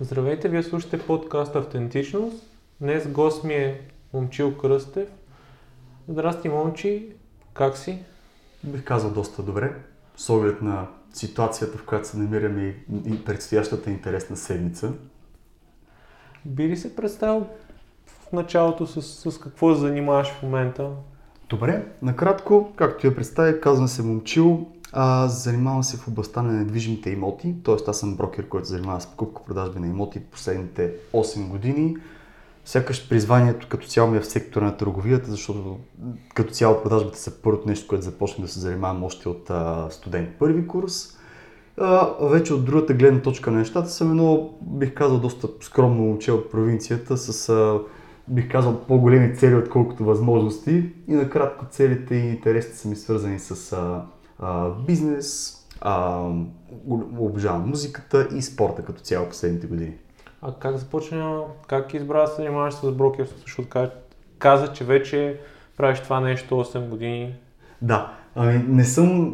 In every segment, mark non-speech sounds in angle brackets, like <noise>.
Здравейте, вие слушате подкаст Автентичност. Днес гост ми е Момчил Кръстев. Здрасти, Момчи. Как си? Бих казал доста добре, с оглед на ситуацията, в която се намираме и предстоящата интересна седмица. Би ли се представил в началото с, с какво се занимаваш в момента? Добре, накратко, както я представя, казвам се Момчил, а, занимавам се в областта на недвижимите имоти, т.е. аз съм брокер, който занимава с покупка-продажби на имоти последните 8 години. Сякаш призванието като цяло ми е в сектора на търговията, защото като цяло продажбите са първото нещо, което започнах да се занимавам още от а, студент първи курс. А, вече от другата гледна точка на нещата съм едно, бих казал, доста скромно момче от провинцията с, а, бих казал, по-големи цели, отколкото възможности. И накратко целите и интересите са ми свързани с а, а, бизнес, а, обожавам музиката и спорта като цяло последните години. А как започна, как избра да се занимаваш с брокерство? Защото каза, че вече правиш това нещо 8 години. Да, ами не съм,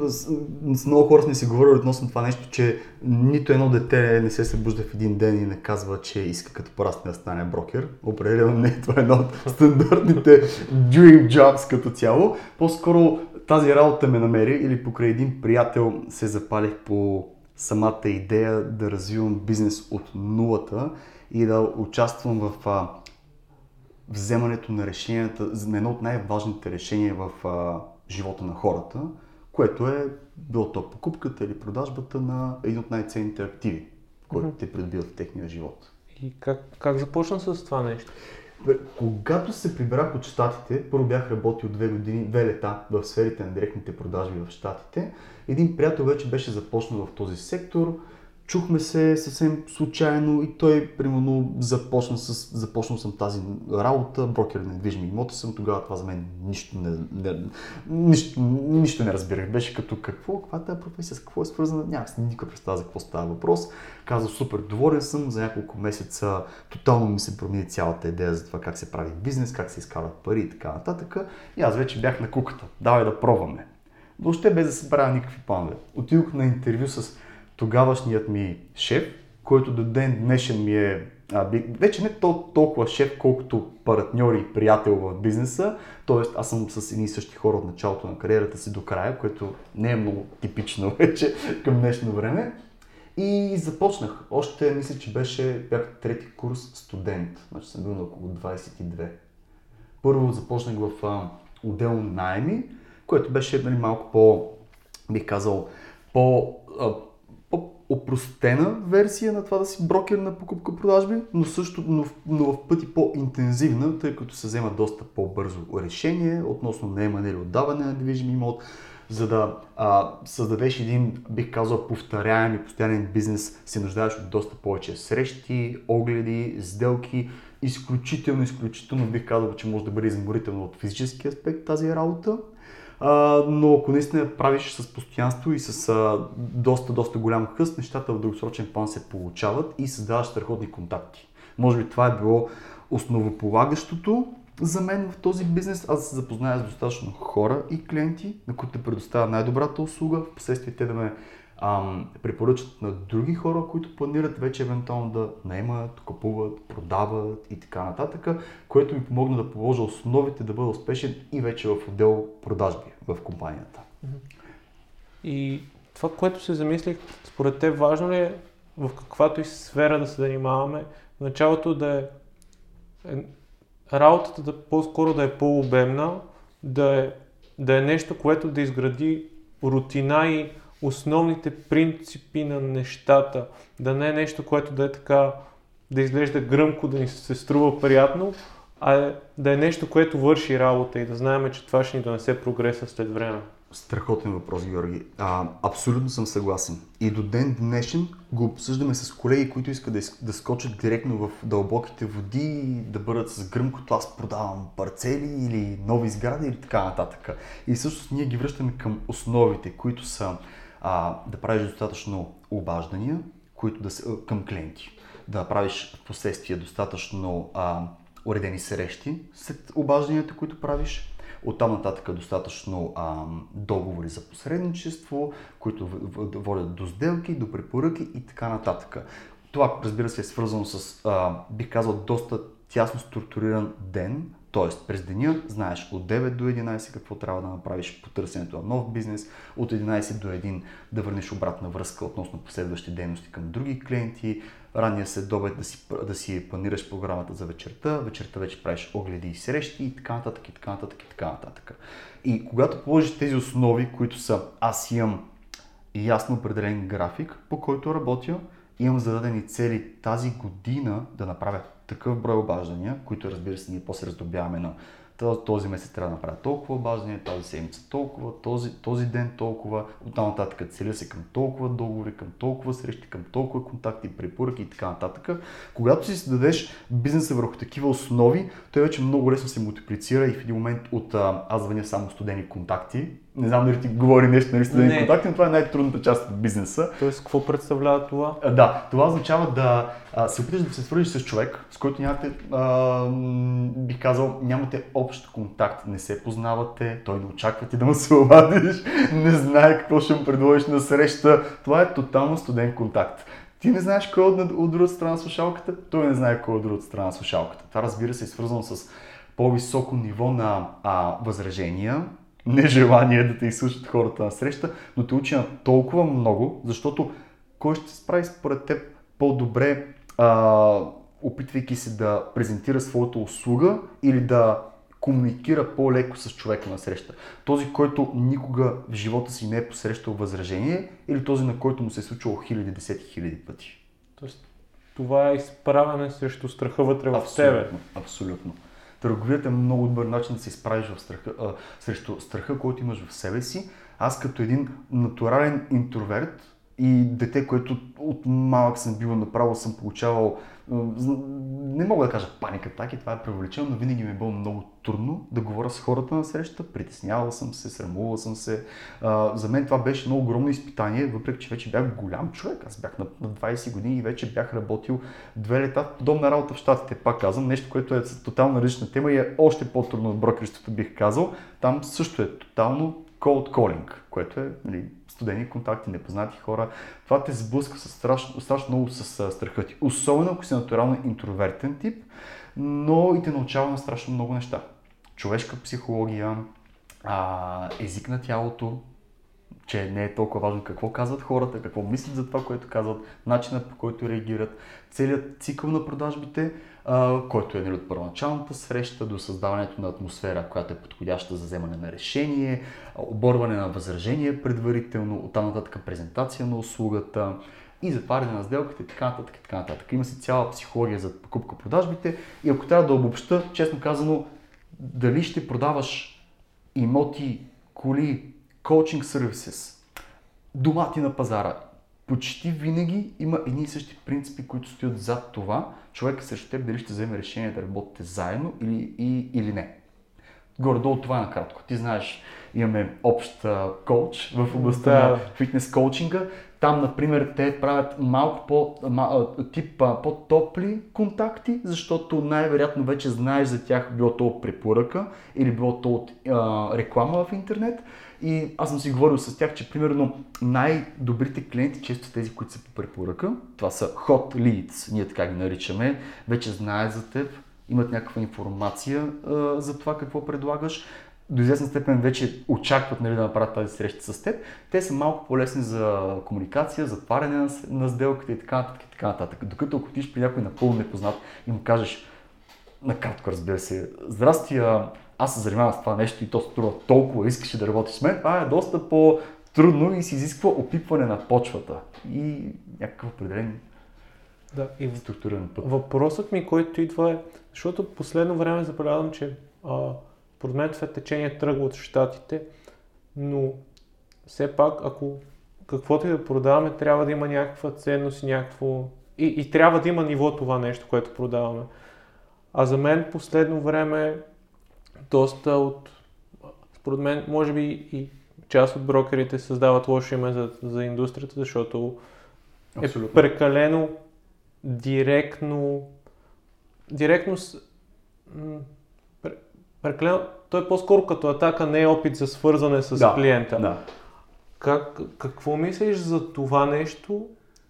с много хора сме си говорили относно това нещо, че нито едно дете не се събужда в един ден и не казва, че иска като порасне да стане брокер. Определено не е това едно от <laughs> стандартните dream jobs като цяло. По-скоро тази работа ме намери или покрай един приятел се запалих по самата идея да развивам бизнес от нулата и да участвам в а, вземането на решенията, на едно от най-важните решения в а, живота на хората, което е било то покупката или продажбата на един от най-ценните активи, които mm-hmm. те придобиват в техния живот. И как, как започна с това нещо? Когато се прибрах от Штатите, първо бях работил две години, две лета в сферите на директните продажби в Штатите. Един приятел вече беше започнал в този сектор. Чухме се съвсем случайно и той, примерно, започна с, започнал съм тази работа, брокер на недвижими имоти съм, тогава това за мен нищо не, не, нищо, нищо не разбирах. Беше като какво, каква е професия, с какво е свързана, нямах никаква представа за какво става въпрос. Казах супер доволен съм, за няколко месеца тотално ми се промени цялата идея за това как се прави бизнес, как се изкарват пари и така нататък. И аз вече бях на куката, давай да пробваме. Въобще без да се правя никакви планове. Отидох на интервю с тогавашният ми шеф, който до ден днешен ми е а, вече не тол- толкова шеф, колкото партньор и приятел в бизнеса. Тоест, аз съм с едни и същи хора от началото на кариерата си до края, което не е много типично <laughs> вече към днешно време. И започнах. Още мисля, че беше, бях трети курс студент. Значи съм бил на около 22. Първо започнах в а, отдел найми, което беше нали, малко по, бих казал, по а, опростена версия на това да си брокер на покупка-продажби, но също но, но в пъти по-интензивна, тъй като се взема доста по-бързо решение относно наемане или отдаване на движим имот, за да а, създадеш един, бих казал, повторяем и постоянен бизнес, се нуждаеш от доста повече срещи, огледи, сделки. Изключително, изключително бих казал, че може да бъде изморително от физически аспект тази работа, но ако наистина правиш с постоянство и с а, доста, доста голям хъст, нещата в дългосрочен план се получават и създаваш страхотни контакти. Може би това е било основополагащото за мен в този бизнес. Аз се запозная с достатъчно хора и клиенти, на които те предоставя най-добрата услуга, в последствие те да ме ам, препоръчат на други хора, които планират вече евентуално да наемат, купуват, продават и така нататък, което ми помогна да положа основите да бъда успешен и вече в отдел продажби в компанията. И това, което се замислих, според те важно ли е в каквато и сфера да се занимаваме, в началото да е, е работата да по-скоро да е по-обемна, да е, да е нещо, което да изгради рутина и основните принципи на нещата, да не е нещо, което да е така, да изглежда гръмко, да ни се струва приятно, а е, да е нещо, което върши работа и да знаем, че това ще ни донесе прогреса след време. Страхотен въпрос, Георги. А, абсолютно съм съгласен. И до ден днешен го обсъждаме с колеги, които искат да, да скочат директно в дълбоките води, да бъдат с гръмкото аз продавам парцели или нови сгради или така нататък. И всъщност ние ги връщаме към основите, които са а, да правиш достатъчно обаждания, които да са към клиенти, да правиш в последствие достатъчно а, уредени срещи след обажданията, които правиш, Оттам нататък достатъчно а, договори за посредничество, които водят до сделки, до препоръки и така нататък. Това, разбира се, е свързано с, а, бих казал, доста тясно структуриран ден, т.е. през деня знаеш от 9 до 11 какво трябва да направиш по търсенето на нов бизнес, от 11 до 1 да върнеш обратна връзка относно последващи дейности към други клиенти, ранния следобед да си, да си планираш програмата за вечерта, вечерта вече правиш огледи и срещи и така нататък, и така нататък, и така нататък. И когато положиш тези основи, които са аз имам ясно определен график, по който работя, имам зададени цели тази година да направя такъв брой обаждания, които разбира се ние после раздобяваме на този месец трябва да направя толкова обаждания, тази седмица толкова, този, този ден толкова, оттам нататък целя се към толкова договори, към толкова срещи, към толкова контакти, препоръки и така нататък. Когато си дадеш бизнеса върху такива основи, той вече много лесно се мултиплицира и в един момент от аз звъня само студени контакти, не знам дали ти говори нещо, нали студени контакти, но това е най-трудната част от бизнеса. Тоест, какво представлява това? А, да, това означава да а, се опиташ да се свържиш с човек, с който нямате, а, бих казал, нямате общ контакт, не се познавате, той не очаква ти да му се обадиш, не знае какво ще му предложиш на среща. Това е тотално студен контакт. Ти не знаеш кой е от, от другата страна на слушалката, той не знае кой е от другата страна на слушалката. Това разбира се е свързано с по-високо ниво на а, възражения, нежелание да те изслушат хората на среща, но те учи на толкова много, защото кой ще се справи според теб по-добре, а, опитвайки се да презентира своята услуга или да комуникира по-леко с човека на среща. Този, който никога в живота си не е посрещал възражение или този, на който му се е случило хиляди, десети хиляди пъти. Тоест, това е изправяне срещу страха вътре в тебе. Абсолютно. Търговията е много добър начин да се изправиш в страха, а, срещу страха, който имаш в себе си. Аз като един натурален интроверт и дете, което от малък съм бил направо, съм получавал не мога да кажа паника атаки, това е превеличено, но винаги ми е било много трудно да говоря с хората на среща. Притеснявал съм се, срамувал съм се. За мен това беше много огромно изпитание, въпреки че вече бях голям човек. Аз бях на 20 години и вече бях работил две лета в подобна работа в Штатите. Пак казвам, нещо, което е тотално различна тема и е още по-трудно от брокерството, бих казал. Там също е тотално cold calling, което е нали, студени контакти, непознати хора. Това те сблъска с страшно, страшно много с страха ти. Особено ако си натурално интровертен тип, но и те научава на страшно много неща. Човешка психология, а, език на тялото, че не е толкова важно какво казват хората, какво мислят за това, което казват, начинът по който реагират, целият цикъл на продажбите, който е нали, от първоначалната среща до създаването на атмосфера, която е подходяща за вземане на решение, оборване на възражение предварително, оттам нататък презентация на услугата и затваряне на сделките, така нататък, така нататък. Има си цяла психология за покупка-продажбите и ако трябва да обобща, честно казано, дали ще продаваш имоти, коли, коучинг сервисес, домати на пазара почти винаги има едни и същи принципи, които стоят зад това, човек срещу теб дали ще вземе решение да работите заедно или, и, или не. Горе-долу това е накратко. Ти знаеш, имаме общ коуч в областта на фитнес коучинга. Там, например, те правят малко по, тип по-топли контакти, защото най-вероятно вече знаеш за тях било то от препоръка или било то от а, реклама в интернет. И аз съм си говорил с тях, че примерно най-добрите клиенти, често тези, които са по препоръка, това са hot leads, ние така ги наричаме, вече знаят за теб, имат някаква информация а, за това какво предлагаш, до известна степен вече очакват нали, да направят тази среща с теб, те са малко по-лесни за комуникация, затваряне на, на сделката и така нататък. И така нататък. Докато ако отидеш при някой напълно непознат и му кажеш, накратко разбира се, здрасти, аз се занимавам с това нещо и то струва толкова, искаш да работиш с мен, това е доста по-трудно и се изисква опипване на почвата и някакъв определен да, и структурен път. Въпросът ми, който идва е, защото последно време забелязвам, че а, според мен това течение тръгва от щатите, но все пак, ако каквото и да продаваме, трябва да има някаква ценност и някакво... И, и трябва да има ниво това нещо, което продаваме. А за мен последно време доста от, според мен, може би и част от брокерите създават лошо име за, за индустрията, защото е Абсолютно. е прекалено директно, директно прекалено, той е по-скоро като атака, не е опит за свързане с да, клиента. Да. Как, какво мислиш за това нещо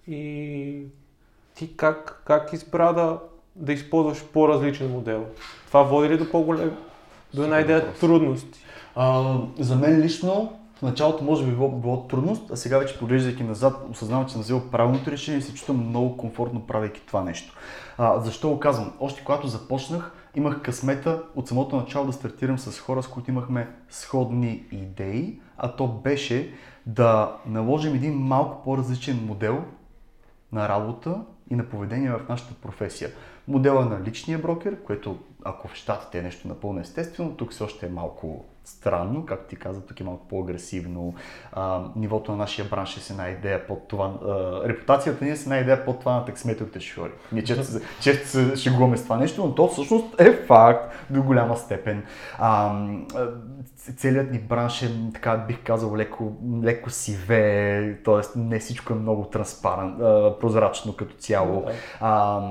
и ти как, как избра да, да използваш по-различен модел? Това води ли до по-голем, до една идея трудности? А, за мен лично в началото може би било, било трудност, а сега вече поглеждайки назад, осъзнавам, че съм взел правилното решение и се чувствам много комфортно правейки това нещо. А, защо го казвам? Още когато започнах, имах късмета от самото начало да стартирам с хора, с които имахме сходни идеи, а то беше да наложим един малко по-различен модел на работа и на поведение в нашата професия. Модела на личния брокер, което ако в щатите е нещо напълно естествено, тук все още е малко странно, както ти каза, тук е малко по-агресивно. А, нивото на нашия бранш е с една идея под това. А, репутацията ни е с една идея под това на таксиметровите шофьори. Ние често, често се шегуваме с това нещо, но то всъщност е факт до голяма степен. А, целият ни бранш е, така бих казал, леко, леко сиве, т.е. не всичко е много транспарент, прозрачно като цяло. А,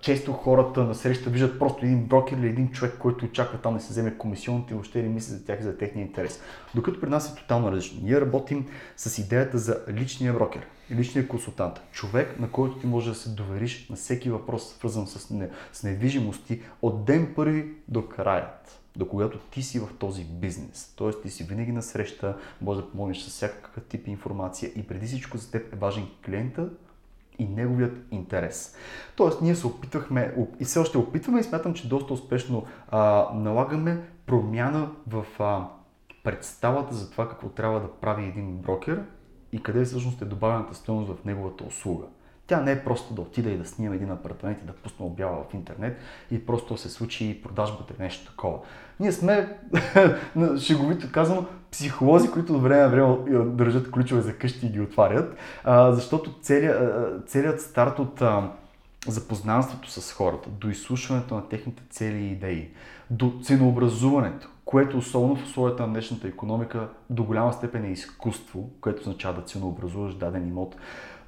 често хората на среща виждат просто един брокер или един човек, който очаква там да се вземе комисионните и въобще не мисли за тях и за техния интерес. Докато при нас е тотално различно. Ние работим с идеята за личния брокер, личния консултант. Човек, на който ти можеш да се довериш на всеки въпрос, свързан с, не, с недвижимости, от ден първи до краят до когато ти си в този бизнес. Тоест ти си винаги на среща, може да помогнеш с всякакъв тип информация и преди всичко за теб е важен клиента и неговият интерес. Тоест ние се опитвахме и все още опитваме и смятам, че доста успешно а, налагаме промяна в а, представата за това какво трябва да прави един брокер и къде всъщност е добавената стоеност в неговата услуга. Тя не е просто да отида и да снима един апартамент и да пусне обява в интернет и просто се случи продажбата или нещо такова. Ние сме, <laughs> шеговито казано, психолози, които от време на време държат ключове за къщи и ги отварят, защото целият, целият старт от запознанството с хората, до изслушването на техните цели и идеи, до ценообразуването, което особено в условията на днешната економика до голяма степен е изкуство, което означава да ценообразуваш даден имот,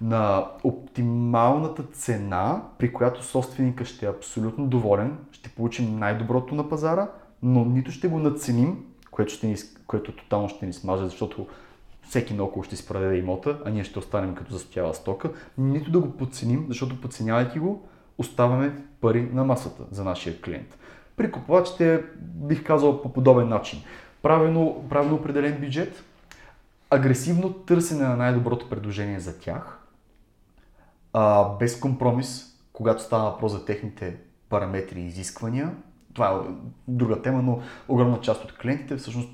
на оптималната цена, при която собственика ще е абсолютно доволен, ще получим най-доброто на пазара, но нито ще го надценим, което, ще ни, което тотално ще ни смаже, защото всеки наоколо ще си продаде имота, а ние ще останем като застоява стока, нито да го подценим, защото подценявайки го, оставяме пари на масата за нашия клиент. При купувачите бих казал по подобен начин. Правилно, правилно определен бюджет, агресивно търсене на най-доброто предложение за тях, а, без компромис, когато става въпрос за техните параметри и изисквания. Това е друга тема, но огромна част от клиентите всъщност,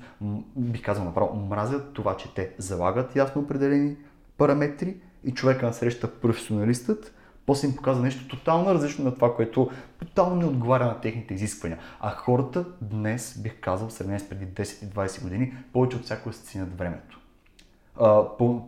бих казал направо, мразят това, че те залагат ясно определени параметри и човека на среща професионалистът после им показва нещо тотално различно на това, което тотално не отговаря на техните изисквания. А хората днес, бих казал, сравнение с преди 10 и 20 години, повече от всяко се ценят времето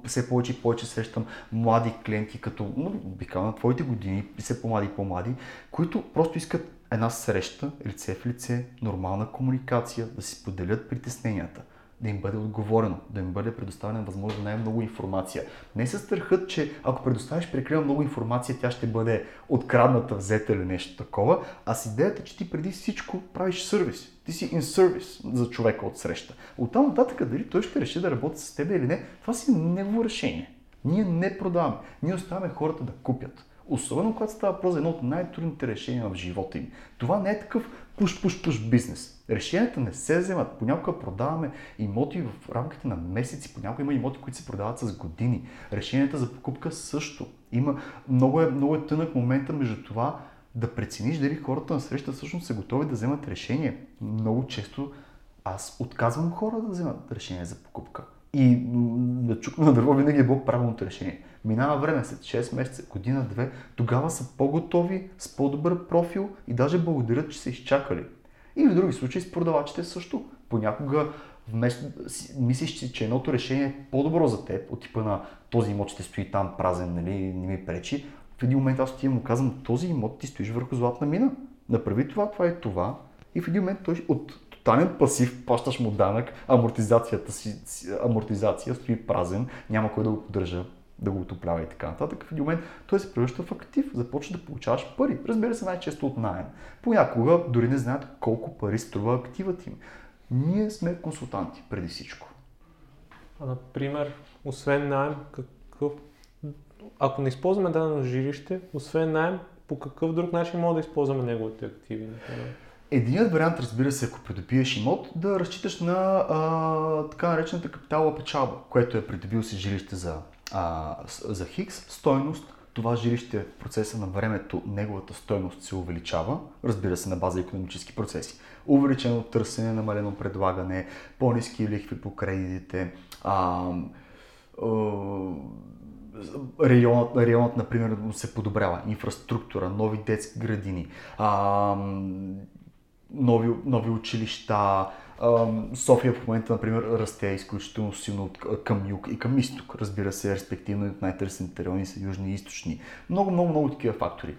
все повече и повече срещам млади клиенти, като, ну, би казал, на твоите години, все по-млади и по-млади, които просто искат една среща, лице в лице, нормална комуникация, да си поделят притесненията да им бъде отговорено, да им бъде предоставена възможно най-много информация. Не се страхът, че ако предоставиш прекалено много информация, тя ще бъде открадната, взета или нещо такова, а с идеята, че ти преди всичко правиш сервис. Ти си in service за човека от среща. Оттам нататък дали той ще реши да работи с теб или не, това си негово решение. Ние не продаваме. Ние оставяме хората да купят. Особено когато става въпрос за едно от най-трудните решения в живота им. Това не е такъв пуш-пуш-пуш бизнес. Решенията не се вземат. Понякога продаваме имоти в рамките на месеци, понякога има имоти, които се продават с години. Решенията за покупка също. Има, много, е, много е тънък момента между това да прецениш дали хората на среща всъщност са готови да вземат решение. Много често аз отказвам хора да вземат решение за покупка. И да чукна на дърво винаги е било правилното решение. Минава време, след 6 месеца, година, две, тогава са по-готови, с по-добър профил и даже благодарят, че са изчакали. И в други случаи с продавачите също. Понякога вместо мислиш, че едното решение е по-добро за теб, от типа на този имот ще стои там празен, нали, не ми пречи, в един момент аз ти му казвам, този имот ти стоиш върху златна мина. Направи това, това е това. И в един момент той от тотален пасив, плащаш му данък, амортизацията си, амортизация стои празен, няма кой да го поддържа, да го отоплява и така нататък. В един момент той се превръща в актив, започва да получаваш пари. Разбира се, най-често от найем. Понякога дори не знаят колко пари струва активът им. Ние сме консултанти преди всичко. А, например, освен найем, какъв ако не използваме дадено жилище, освен найем, по какъв друг начин може да използваме неговите активи? Единият вариант, разбира се, ако придобиеш имот, да разчиташ на а, така наречената капиталова печалба, което е придобил си жилище за, а, за Хикс, стойност. Това жилище в процеса на времето, неговата стойност се увеличава, разбира се, на база економически процеси. Увеличено търсене, намалено предлагане, по-низки лихви по кредитите, а, районът, районът, например, се подобрява, инфраструктура, нови детски градини, а, нови, нови училища. София в момента, например, расте изключително силно към юг и към изток. Разбира се, респективно от най-търсените райони са южни и източни. Много, много, много такива фактори.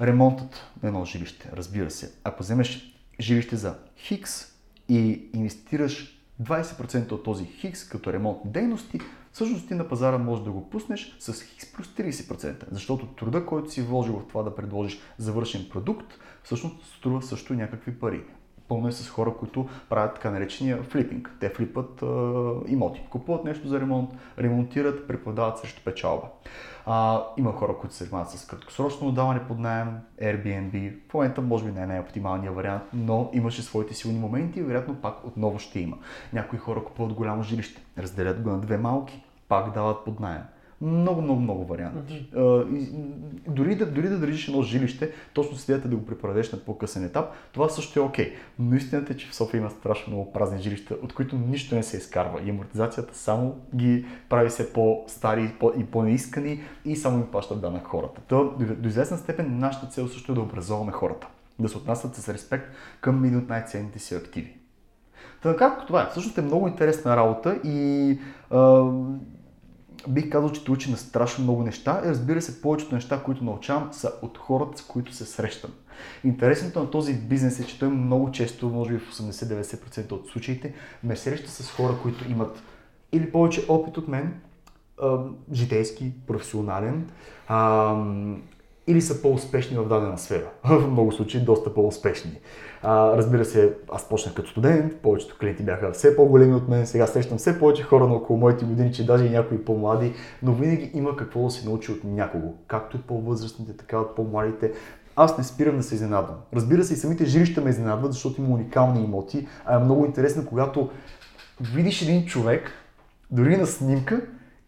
Ремонтът на едно жилище, разбира се. Ако вземеш жилище за Хикс и инвестираш 20% от този Хикс като ремонтни дейности, всъщност ти на пазара можеш да го пуснеш с Хикс плюс 30%, защото труда, който си вложил в това да предложиш завършен продукт, всъщност струва също някакви пари. Пълно с хора, които правят така наречения флипинг. Те флипат а, имоти. Купуват нещо за ремонт, ремонтират, препродават срещу печалба. А, има хора, които се занимават с краткосрочно отдаване под найем, Airbnb. В момента може би не е най-оптималният вариант, но имаше своите силни моменти и вероятно пак отново ще има. Някои хора купуват голямо жилище, разделят го на две малки, пак дават под найем много, много, много варианти. Mm-hmm. дори, да, дори да държиш едно жилище, точно с идеята да го препарадеш на по-късен етап, това също е окей. Okay. Но истината е, че в София има страшно много празни жилища, от които нищо не се изкарва. И амортизацията само ги прави все по-стари и по-неискани и само им плащат данък хората. То, до, до известна степен нашата цел също е да образоваме хората. Да се отнасят с респект към един от най-ценните си активи. Та, както това е, всъщност е много интересна работа и а, бих казал, че те учи на страшно много неща. И разбира се, повечето неща, които научавам, са от хората, с които се срещам. Интересното на този бизнес е, че той много често, може би в 80-90% от случаите, ме среща с хора, които имат или повече опит от мен, житейски, професионален, или са по-успешни в дадена сфера. <laughs> В много случаи доста по-успешни. А, разбира се, аз почнах като студент, повечето клиенти бяха все по-големи от мен, сега срещам все повече хора на около моите години, че даже и някои по-млади, но винаги има какво да се научи от някого, както и по-възрастните, така от по-младите. Аз не спирам да се изненадвам. Разбира се, и самите жилища ме изненадват, защото има уникални имоти, а е много интересно, когато видиш един човек, дори на снимка,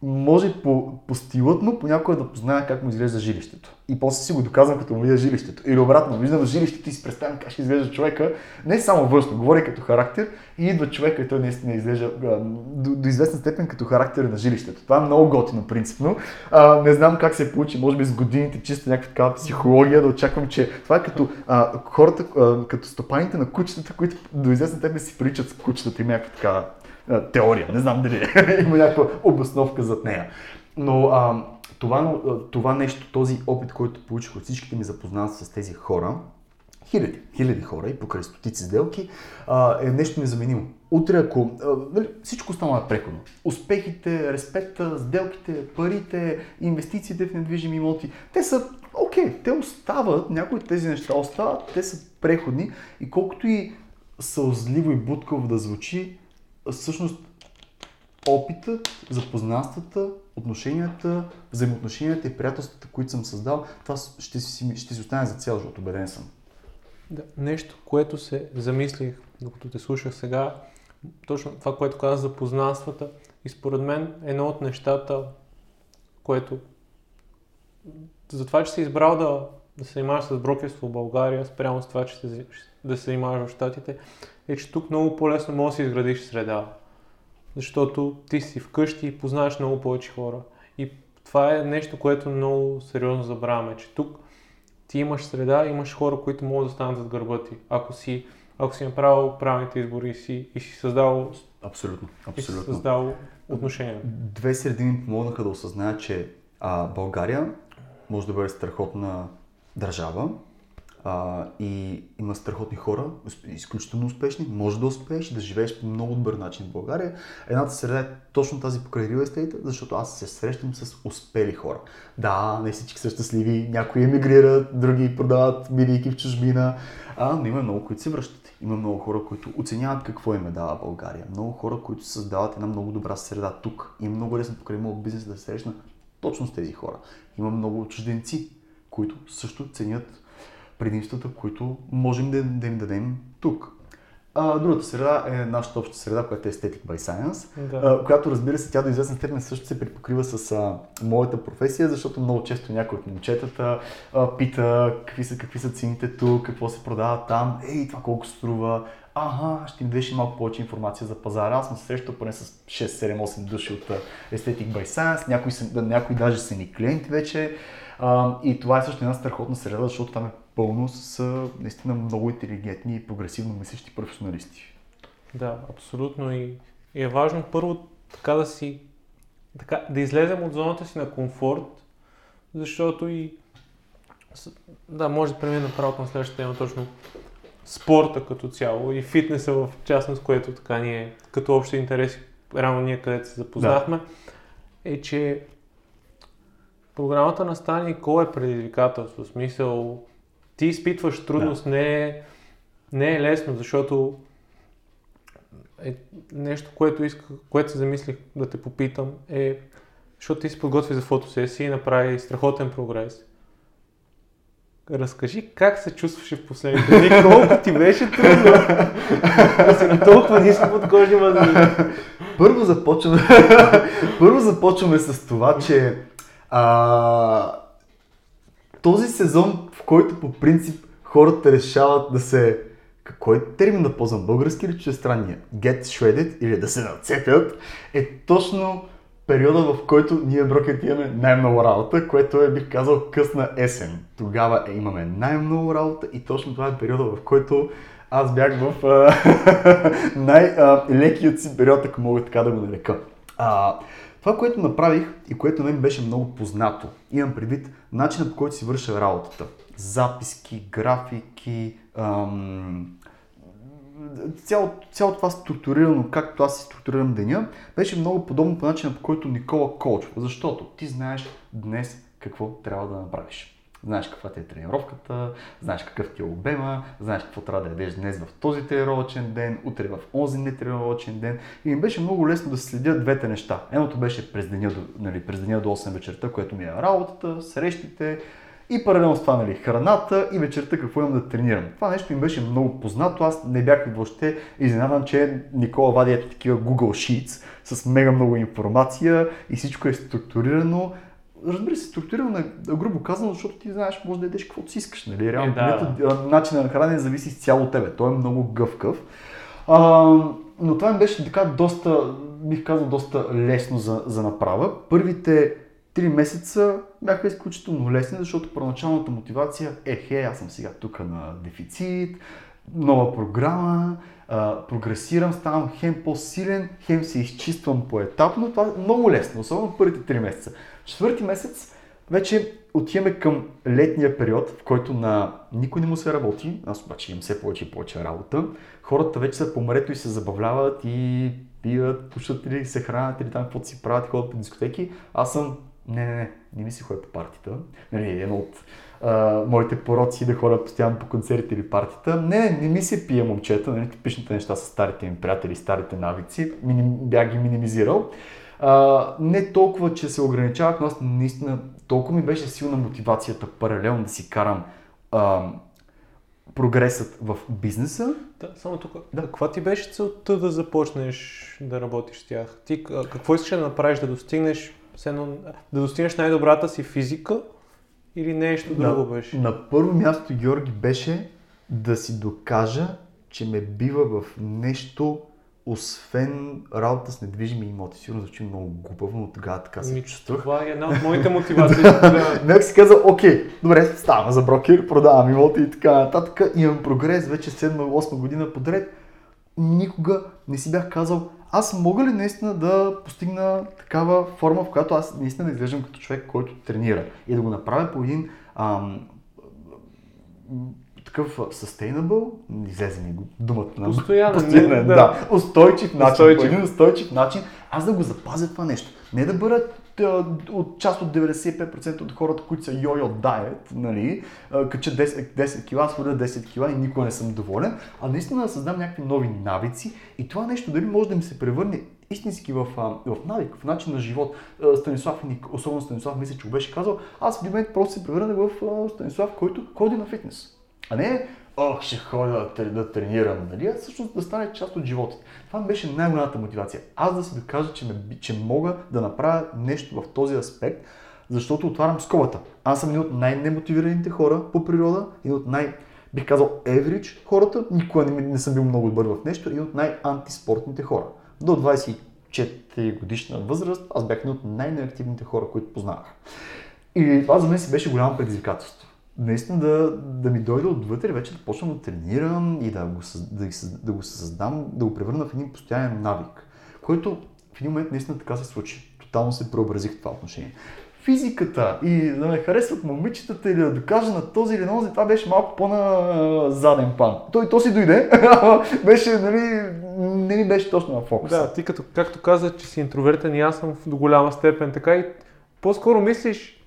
може по, по стилът му понякога да познае как му изглежда жилището. И после си го доказвам като му видя жилището. Или обратно, виждам жилището и си представям как ще изглежда човека, не само външно, говори като характер и идва човека и той наистина изглежда до, до известна степен като характер на жилището. Това е много готино принципно. А, не знам как се получи, може би с годините, чисто някаква такава психология, да очаквам, че това е като а, хората, а, като стопаните на кучетата, които до известна степен си приличат с кучетата и някаква така теория. Не знам дали <laughs> има някаква обосновка зад нея. Но а, това, това нещо, този опит, който получих от всичките ми запознанства с тези хора, хиляди, хиляди хора и покрай стотици сделки, а, е нещо незаменимо. Утре, ако а, нали, всичко става е преходно, успехите, респекта, сделките, парите, инвестициите в недвижими имоти, те са окей, okay, те остават, някои от тези неща остават, те са преходни и колкото и сълзливо и будково да звучи, всъщност опитът, запознанствата, отношенията, взаимоотношенията и приятелствата, които съм създал, това ще си, ще си остане за цял живот, убеден съм. Да, нещо, което се замислих, докато те слушах сега, точно това, което каза за познанствата и според мен едно от нещата, което за това, че си избрал да, да се занимаваш с брокерство в България, спрямо с това, че се, да се занимаваш в Штатите, е, че тук много по-лесно можеш да си изградиш среда. Защото ти си вкъщи и познаваш много повече хора. И това е нещо, което много сериозно забравяме, че тук ти имаш среда, имаш хора, които могат да станат зад гърба ти. Ако си, ако си направил правилните избори и си, и си създал Абсолютно, абсолютно. И си създал отношения. Две средини помогнаха да осъзнаят, че а, България може да бъде страхотна държава, а, и има страхотни хора, изключително успешни, може да успееш да живееш по много добър начин в България. Едната среда е точно тази покрай real estate, защото аз се срещам с успели хора. Да, не всички са щастливи, някои емигрират, други продават бидейки в чужбина, а, но има много, които се връщат. Има много хора, които оценяват какво им е дава България. Много хора, които създават една много добра среда тук. И много лесно покрай моят бизнес да се срещна точно с тези хора. Има много чужденци, които също ценят предимствата, които можем да, да им дадем тук. А, другата среда е нашата обща среда, която е Aesthetic by Science, Да. а, която разбира се, тя до известна степен също се припокрива с а, моята професия, защото много често някой от момчетата а, пита какви са, какви са цените тук, какво се продава там, ей, това колко струва, ага, ще им дадеш малко повече информация за пазара. Аз съм се срещал поне с 6, 7, 8 души от Aesthetic by Science, някои, са, някои даже са ни клиенти вече. А, и това е също една страхотна среда, защото там е пълно с наистина много интелигентни и прогресивно мислещи професионалисти. Да, абсолютно. И, и е важно първо така да си, така, да излезем от зоната си на комфорт, защото и да, може да преминем направо към следващата тема, точно спорта като цяло и фитнеса в частност, което така ни е като общи интереси, рано ние където се запознахме, е, че програмата на Стани Никола е предизвикателство. В смисъл, ти изпитваш трудност, не, е, не е лесно, защото е нещо, което, иска, което се замислих да те попитам е, защото ти се подготви за фотосесия и направи страхотен прогрес. Разкажи как се чувстваше в последните дни, <laughs> колко ти беше трудно да си на толкова ниско подкожни мазнини. Първо започваме, <laughs> първо започваме с това, че а, този сезон, в който по принцип хората решават да се... Кой е термин да ползвам? Български или чуждестранния? Get shredded или да се нацепят е точно периода, в който ние брокет имаме най-много работа, което е, бих казал, късна есен. Тогава е, имаме най-много работа и точно това е периода, в който аз бях в <laughs> най-лекият си период, ако мога така да го нарека. А, това, което направих и което мен беше много познато, имам предвид начинът по който си върша работата. Записки, графики, ам, цяло, цяло това структурирано, както аз си структурирам деня, беше много подобно по начина, по който Никола коучва. Защото ти знаеш днес какво трябва да направиш. Знаеш каква ти е тренировката, знаеш какъв ти е обема, знаеш какво трябва да ядеш днес в този тренировъчен ден, утре в онзи нетренировъчен ден. И ми беше много лесно да следя двете неща. Едното беше през деня, нали, през деня до 8 вечерта, което ми е работата, срещите, и паралелно с това, нали, храната и вечерта какво имам да тренирам. Това нещо ми беше много познато. Аз не бях въобще изненадан, че Никола вади ето такива Google Sheets с мега много информация и всичко е структурирано. Разбира се, структурирано е грубо казано, защото ти знаеш, може да ядеш каквото си искаш. Нали? Реално, Е, да. метод, начинът на хранене зависи изцяло от тебе. Той е много гъвкав. А, но това ми беше така доста, бих казал, доста лесно за, за направа. Първите три месеца бяха изключително лесни, защото първоначалната мотивация е, хе, аз съм сега тук на дефицит, нова програма, прогресирам, ставам хем по-силен, хем се изчиствам поетапно. Това е много лесно, особено първите три месеца. Четвърти месец вече отиваме към летния период, в който на никой не му се работи, аз обаче имам все повече и повече работа. Хората вече са по морето и се забавляват и пият, пушат или се хранят или там каквото си правят, ходят по дискотеки. Аз съм не, не, не, не ми си ходя по партита. Нали, едно от а, моите пороци да ходя постоянно по концерти или партита. Не, не, ми се пия момчета, нали, типичните неща с старите ми приятели, старите навици, миним, бях ги минимизирал. А, не толкова, че се ограничавах, но аз наистина толкова ми беше силна мотивацията паралелно да си карам а, прогресът в бизнеса. Да, само тук. Да. Каква ти беше целта да започнеш да работиш с тях? Ти какво искаш да направиш, да достигнеш, едно, да достигнеш най-добрата си физика или нещо друго на, беше? на първо място, Георги, беше да си докажа, че ме бива в нещо, освен работа с недвижими имоти. Сигурно звучи много глупаво, но тогава така се Ми, чувствах. това е една от моите <laughs> мотивации. <laughs> Бях си казал, окей, добре, ставам за брокер, продавам имоти и така нататък. Имам прогрес вече 7-8 година подред. Никога не си бях казал, аз мога ли наистина да постигна такава форма, в която аз наистина да изглеждам като човек, който тренира и да го направя по един ам, такъв sustainable, излезе ми думата на Постоянен, постоянен, да. да. устойчив начин, Устойчив. по един устойчив начин, аз да го запазя това нещо. Не да бъда от част от 95% от хората, които са йо-йо диет, нали, а, кача 10, 10 кила, сваля 10 кила и никога не съм доволен, а наистина да създам някакви нови навици и това нещо дали може да ми се превърне истински в, в навик, в начин на живот. Станислав, особено Станислав, мисля, че го беше казал, аз в един момент просто се превърнах в Станислав, който ходи на фитнес. А не, ох, ще ходя да, да тренирам, нали? А всъщност да стане част от живота. Това беше най-голямата мотивация. Аз да си докажа, че, ме, че мога да направя нещо в този аспект, защото отварям скобата. Аз съм един от най-немотивираните хора по природа, един от най- бих казал average хората, никога не, не съм бил много добър в нещо, един от най-антиспортните хора. До 24 годишна възраст аз бях един от най-неактивните хора, които познавах. И това за мен си беше голямо предизвикателство. Наистина да, да ми дойде отвътре, вече да почна да тренирам и да го, да, да го създам, да го превърна в един постоянен навик, който в един момент наистина така се случи. Тотално се преобразих в това отношение физиката и да ме харесват момичетата или да докажа на този или на този, това беше малко по-на заден план. Той то си дойде, <laughs> беше, нали, не ми беше точно на фокуса. Да, ти като, както каза, че си интровертен и аз съм до голяма степен така и по-скоро мислиш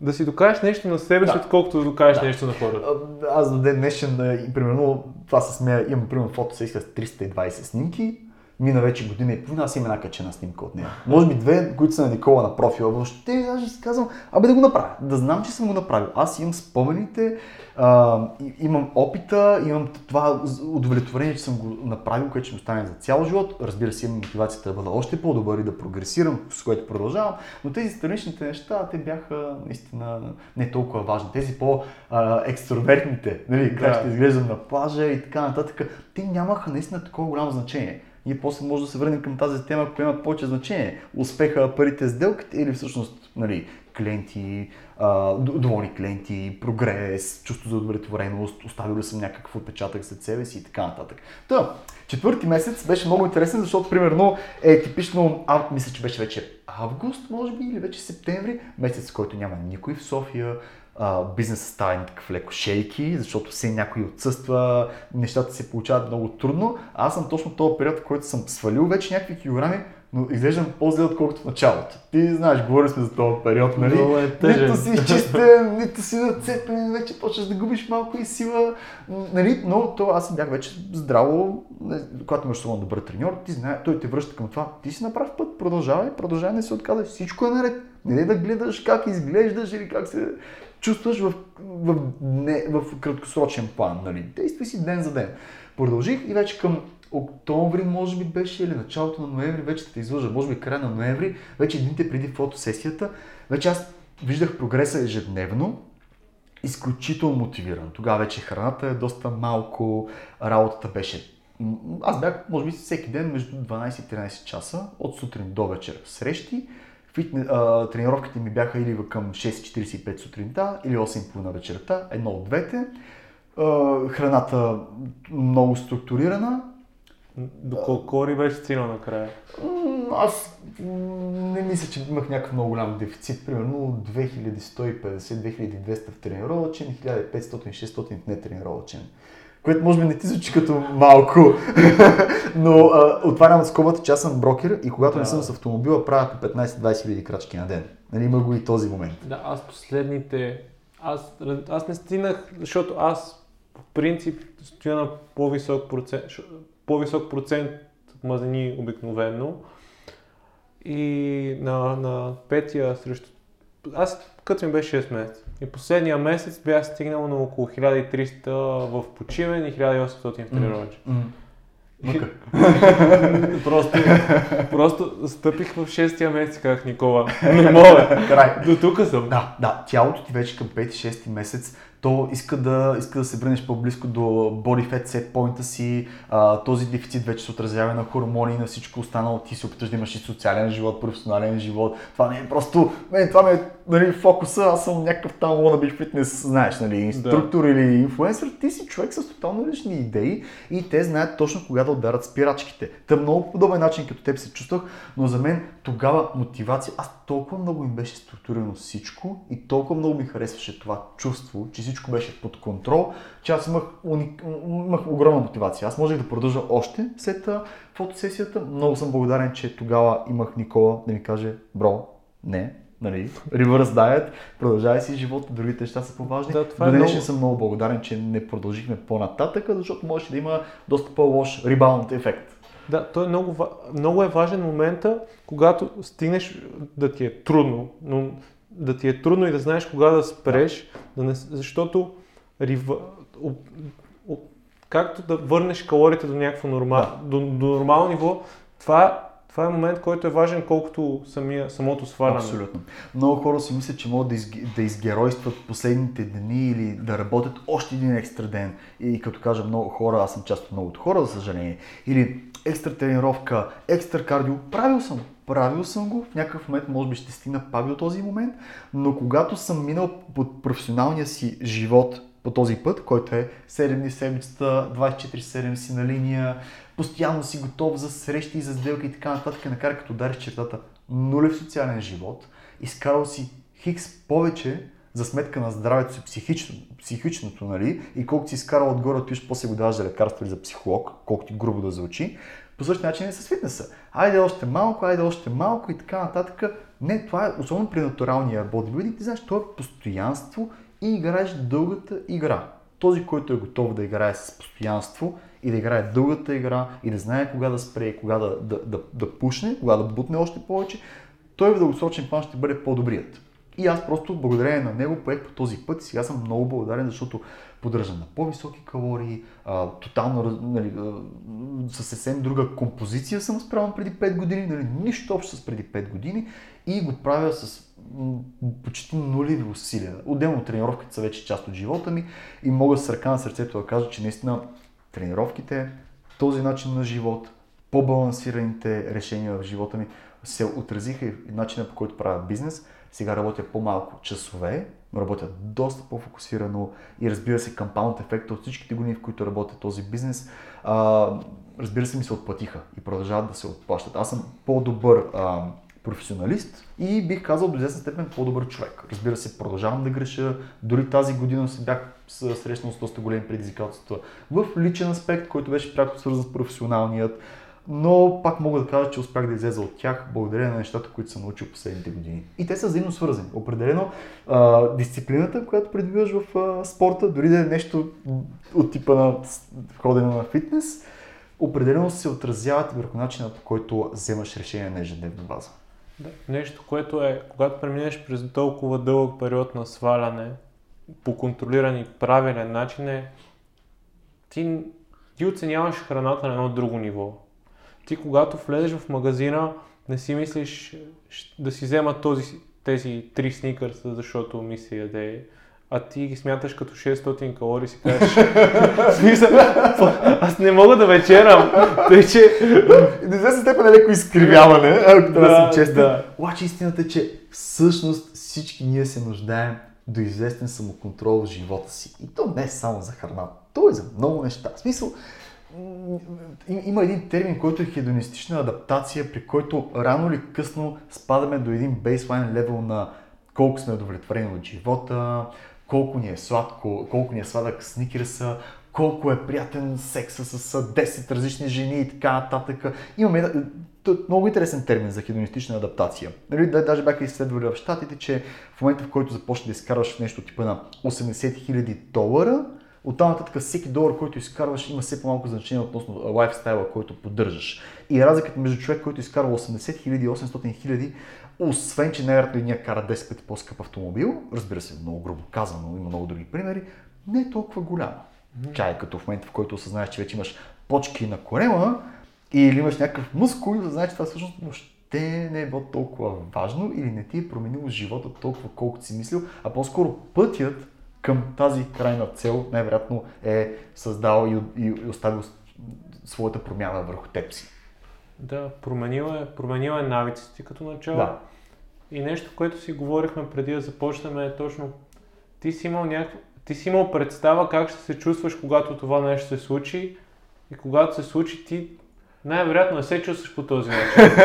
да си докажеш нещо на себе си, да. отколкото да докажеш да. нещо на хората. Аз до ден днешен, примерно, това се смея, имам примерно фотосесия с 320 снимки, мина вече година и половина, аз имам една качена снимка от нея. Може би две, които са на Никола на профила, въобще даже си казвам, абе да го направя, да знам, че съм го направил. Аз имам спомените, а, имам опита, имам това удовлетворение, че съм го направил, което ще ми остане за цял живот. Разбира се, имам мотивацията да бъда още по-добър и да прогресирам, с което продължавам, но тези страничните неща, те бяха наистина не толкова важни. Тези по-екстровертните, нали, как да. ще изглеждам на плажа и така нататък, те нямаха наистина такова голямо значение ние после може да се върнем към тази тема, която има повече значение. Успеха, парите, сделките или всъщност нали, клиенти, доволни клиенти, прогрес, чувство за удовлетвореност, оставил съм някакъв отпечатък след себе си и така нататък. Та, четвърти месец беше много интересен, защото примерно е типично, а, мисля, че беше вече август, може би, или вече септември, месец, който няма никой в София, бизнесът става такъв леко шейки, защото все някой отсъства, нещата се получават много трудно. А аз съм точно този период, в който съм свалил вече някакви килограми, но изглеждам по-зле, отколкото в началото. Ти знаеш, говорили сме за този период, нали? Много е тъжен. Нито си изчистен, нито си нацепен, вече почваш да губиш малко и сила, нали? Но то аз бях вече здраво, когато имаш само добър треньор, ти знае, той те връща към това. Ти си направи път, продължавай, продължавай, не се отказвай, всичко е наред. Не да гледаш как изглеждаш или как се чувстваш в, в, не, в краткосрочен план. Нали? Действай си ден за ден. Продължих и вече към октомври, може би беше, или началото на ноември, вече да те излъжа, може би края на ноември, вече дните преди фотосесията, вече аз виждах прогреса ежедневно, изключително мотивиран. Тогава вече храната е доста малко, работата беше аз бях, може би, всеки ден между 12 и 13 часа, от сутрин до вечер срещи. Фитне, а, тренировките ми бяха или към 6.45 сутринта, или 8.30 вечерта, едно от двете. А, храната много структурирана. До колко ори беше стигнал накрая? Аз не мисля, че имах някакъв много голям дефицит. Примерно 2150-2200 в тренировачен, 1500-600 в нетренировачен което може би не ти звучи като малко, <laughs> но а, отварям скобата, че аз съм брокер и когато да. не съм с автомобила, правя по 15-20 хиляди крачки на ден. Нали, има го и този момент. Да, аз последните... Аз, аз не стигнах, защото аз по принцип стоя на по-висок процент, по-висок процент мазнини обикновено. И на, на петия срещу... Аз като ми беше 6 месеца. И последния месец бях стигнал на около 1300 в почивен и 1800 в тренировъчен. Mm. <laughs> просто, просто стъпих в 6-я месец, казах Никола. Не мога. Край. До тук съм. Да, да. Тялото ти вече към 5-6 месец то иска да, иска да се върнеш по-близко до body fat set point си, а, този дефицит вече се отразява на хормони и на всичко останало, ти се опиташ да имаш и социален живот, професионален живот, това не е просто, не, това ми е нали, фокуса, аз съм някакъв там wannabe фитнес, знаеш, нали, инструктор да. или инфлуенсър, ти си човек с тотално лични идеи и те знаят точно кога да ударят спирачките. Та много подобен начин като теб се чувствах, но за мен тогава мотивация, аз толкова много им беше структурирано всичко и толкова много ми харесваше това чувство, че всичко беше под контрол, че аз имах, уник... имах огромна мотивация. Аз можех да продължа още след фотосесията. Много съм благодарен, че тогава имах Никола да ми каже, бро, не, нали, reverse diet, продължавай си живота, другите неща са по-важни. Да, това До днешен много... съм много благодарен, че не продължихме по-нататък, защото може да има доста по-лош ребаунд ефект. Да, то е много, много е важен момента, когато стигнеш да ти е трудно, но да ти е трудно и да знаеш кога да спреш, да не, защото рива, о, о, както да върнеш калориите до някакво нормал, до, до нормално ниво, това, това е момент, който е важен колкото самия, самото сваляне. Абсолютно. Много хора си мислят, че могат да, изге, да изгеройстват последните дни или да работят още един екстра ден. И като кажа много хора, аз съм част от многото хора, за съжаление. Или екстра тренировка, екстра кардио. Правил съм. Правил съм го. В някакъв момент може би ще стигна пак до този момент. Но когато съм минал под професионалния си живот по този път, който е 7 дни седмицата, 24-7 си на линия, постоянно си готов за срещи и за сделки и така нататък, накара като удариш чертата нулев социален живот, изкарал си хикс повече за сметка на здравето си, психично, психичното, нали, и колкото си изкарал отгоре, отиваш после го даваш за лекарство или за психолог, колкото ти грубо да звучи, по същия начин е с фитнеса. Айде още малко, айде още малко и така нататък. Не, това е, особено при натуралния бодибилдинг, ти знаеш, това е постоянство и играеш дългата игра. Този, който е готов да играе с постоянство и да играе дългата игра и да знае кога да спре, кога да, да, да, да пушне, кога да бутне още повече, той в дългосрочен план ще бъде по-добрият. И аз просто благодарение на него поех по този път и сега съм много благодарен, защото поддържам на по-високи калории, а, тотално нали, а, съвсем друга композиция съм спрямо преди 5 години, нали, нищо общо с преди 5 години и го правя с почти нулеви усилия. Отделно тренировките са вече част от живота ми и мога с ръка на сърцето да кажа, че наистина тренировките, този начин на живот, по-балансираните решения в живота ми се отразиха и начина по който правя бизнес. Сега работя по-малко часове, но работя доста по-фокусирано и разбира се, кампаунт ефекта от всичките години, в които работя този бизнес, а, разбира се, ми се отплатиха и продължават да се отплащат. Аз съм по-добър а, професионалист и бих казал до известна степен по-добър човек. Разбира се, продължавам да греша. Дори тази година се бях срещнал с доста големи предизвикателства в личен аспект, който беше пряко свързан с професионалният. Но пак мога да кажа, че успях да излеза от тях благодарение на нещата, които съм научил последните години. И те са взаимно свързани. Определено а, дисциплината, която придобиваш в а, спорта, дори да е нещо от типа на ходене на фитнес, определено се отразяват върху начина по който вземаш решение на ежедневна база. Да. Нещо, което е, когато преминеш през толкова дълъг период на сваляне, по контролиран и правилен начин е, ти, ти оценяваш храната на едно друго ниво. Ти когато влезеш в магазина, не си мислиш да си взема този, тези три сникърса, защото ми се яде, а ти ги смяташ като 600 калории си кажеш, <laughs> смисъл, аз не мога да вечерам, <laughs> тъй че... До известна степен е леко изкривяване, ако да, да съм честен. да. Обаче истината е, че всъщност всички ние се нуждаем до известен самоконтрол в живота си. И то не е само за храна, то е за много неща. В смисъл, има един термин, който е хедонистична адаптация, при който рано или късно спадаме до един бейслайн левел на колко сме удовлетворени от живота, колко ни е сладко, колко ни е сладък сникерса, колко е приятен секса с 10 различни жени и така нататък. Имаме т- много интересен термин за хедонистична адаптация. Нали, да- даже бяха изследвали в щатите, че в момента в който започне да изкарваш нещо типа на 80 000 долара, оттам нататък всеки долар, който изкарваш, има все по-малко значение относно лайфстайла, който поддържаш. И разликата между човек, който изкарва 80 000 и 800 000, освен, че най-вероятно едния кара 10 пъти по-скъп автомобил, разбира се, много грубо казано, има много други примери, не е толкова голяма. Чай като в момента, в който осъзнаеш, че вече имаш почки на корема или имаш някакъв мускул и осъзнаеш, че това всъщност въобще не е било толкова важно или не ти е променило живота толкова колкото си мислил, а по-скоро пътят към тази крайна цел най-вероятно е създал и, и, и оставил своята промяна върху теб си. Да, променила е, променила е навиците като начало. Да. И нещо, което си говорихме преди да започнем е точно, ти си имал някаква, ти си имал представа как ще се чувстваш, когато това нещо се случи и когато се случи ти най-вероятно не се чувстваш по този начин.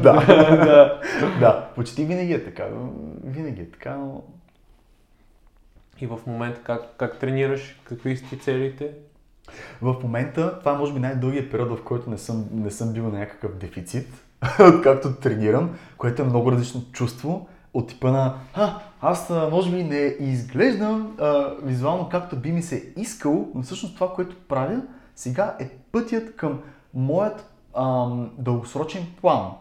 <laughs> да. да. да, почти винаги е така. Винаги е така, но И в момента как, как тренираш, какви са ти целите? в момента това може би най-дългият период, в който не съм, не съм бил на някакъв дефицит, <laughs> откакто тренирам, което е много различно чувство от типа на а, аз може би не изглеждам а, визуално както би ми се искал, но всъщност това, което правя сега е пътят към моят ам, дългосрочен план,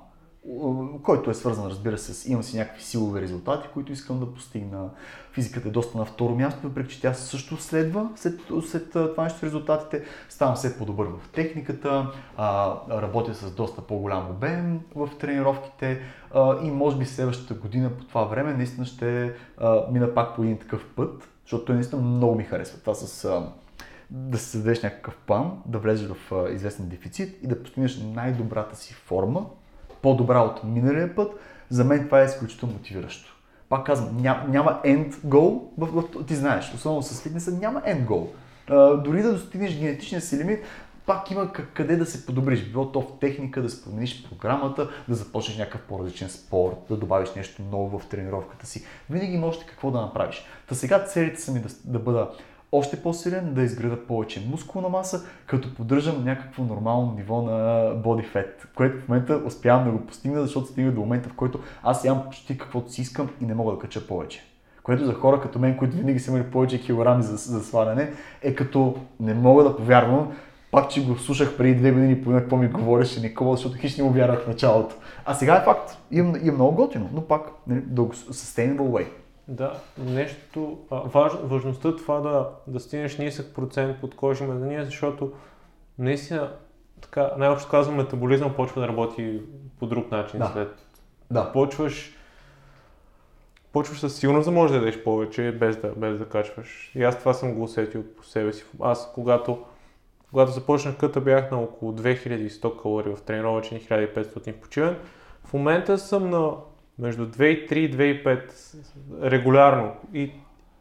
който е свързан, разбира се, с имам си някакви силови резултати, които искам да постигна. Физиката е доста на второ място, въпреки че тя също следва след, след това нещо резултатите. Ставам все по-добър в техниката, а, работя с доста по-голям обем в тренировките а, и може би следващата година по това време наистина ще а, мина пак по един такъв път, защото той наистина много ми харесва. Това с а, да се създадеш някакъв план, да влезеш в известен дефицит и да постигнеш най-добрата си форма, по-добра от миналия път, за мен това е изключително мотивиращо. Пак казвам, ням, няма end goal, ти знаеш, особено с фитнеса няма end goal. Дори да достигнеш генетичния си лимит, пак има къде да се подобриш. Било то в техника, да спомениш програмата, да започнеш някакъв по-различен спорт, да добавиш нещо ново в тренировката си. Винаги можеш какво да направиш. Та сега целите са ми да, да бъда още по-силен, да изграда повече мускулна маса, като поддържам някакво нормално ниво на body fat, което в момента успявам да го постигна, защото стига до момента, в който аз ям почти каквото си искам и не мога да кача повече. Което за хора като мен, които винаги са имали повече килограми за, за сваляне, е като не мога да повярвам, пак, че го слушах преди две години и какво ми говореше Никола, защото хищ не му вярвах в началото. А сега е факт. Имам, имам много готино, но пак нали, sustainable way. Да, нещо, важ, важността това да, да стигнеш нисък процент под кожи мазнини, защото наистина, така, най-общо казвам, метаболизъм почва да работи по друг начин Да. след. Да. Почваш, почваш със сигурност да можеш да ядеш повече, без да, без да качваш. И аз това съм го усетил по себе си. Аз, когато, когато започнах къта, бях на около 2100 калории в тренировъчен и 1500 в почивен. В момента съм на между 2,3 и 2,5 регулярно. И,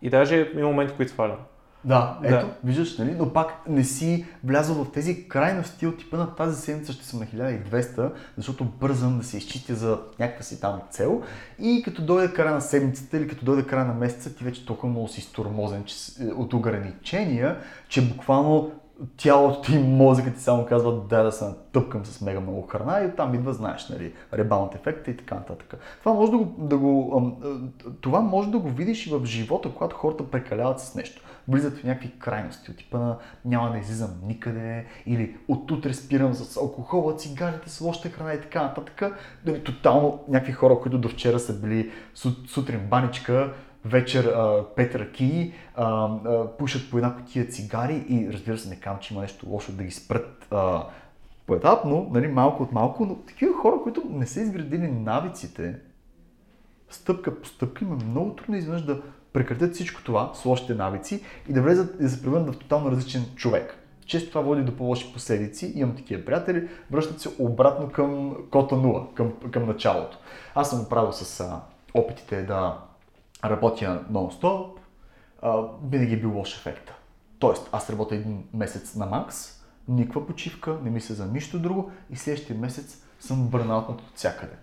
и даже има моменти, които свалям. Да, Да. ето, виждаш, нали? но пак не си влязъл в тези крайности от типа на тази седмица ще съм на 1200, защото бързам да се изчистя за някаква си там цел и като дойде края на седмицата или като дойде края на месеца, ти вече толкова много си стормозен че, с- от ограничения, че буквално тялото ти и мозъкът ти само казват да, да се натъпкам с мега много храна и оттам идва, знаеш, нали, ребаунт ефекта и така нататък. Това може да го, да го, това може да го видиш и в живота, когато хората прекаляват с нещо. Влизат в някакви крайности, от типа на няма да излизам никъде, или от утре спирам с алкохола, цигарите, с лоша храна и така нататък. Нали, тотално някакви хора, които до вчера са били су- сутрин баничка, вечер а, пет ръки, а, а, пушат по една котия цигари и разбира се, не казвам, че има нещо лошо да ги спрат а, поетапно, нали, малко от малко, но такива хора, които не са изградили навиците, стъпка по стъпка им е много трудно изведнъж да прекратят всичко това с лошите навици и да влезат и да се превърнат в тотално различен човек. Често това води до по-лоши последици. Имам такива приятели, връщат се обратно към кота нула, към, към началото. Аз съм го правил с а, опитите да работя нон-стоп, винаги е бил лош ефекта. Тоест, аз работя един месец на макс, никаква почивка, не мисля за нищо друго и следващия месец съм бърнаутнат от всякъде.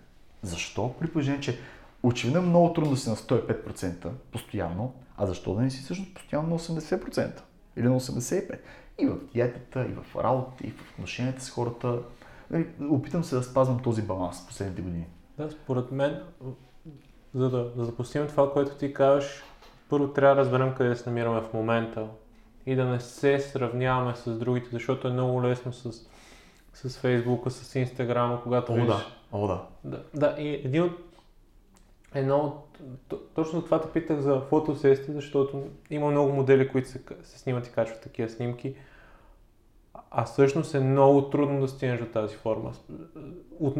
Защо? При положение, че очевидно е много трудно да си на 105% постоянно, а защо да не си всъщност постоянно на 80% или на 85%? И в диетата, и в работа, и в отношенията с хората. Нали, Опитам се да спазвам този баланс последните години. Да, според мен, за да, за да постигнем това, което ти казваш, първо трябва да разберем къде се намираме в момента и да не се сравняваме с другите, защото е много лесно с, с Фейсбука, с Инстаграма, когато виждаш... О, да. Да, да, и един от... Едно от... Точно това те питах за фотосести, защото има много модели, които се, се снимат и качват такива снимки. А- А всъщност е много трудно да стигнеш до тази форма. От,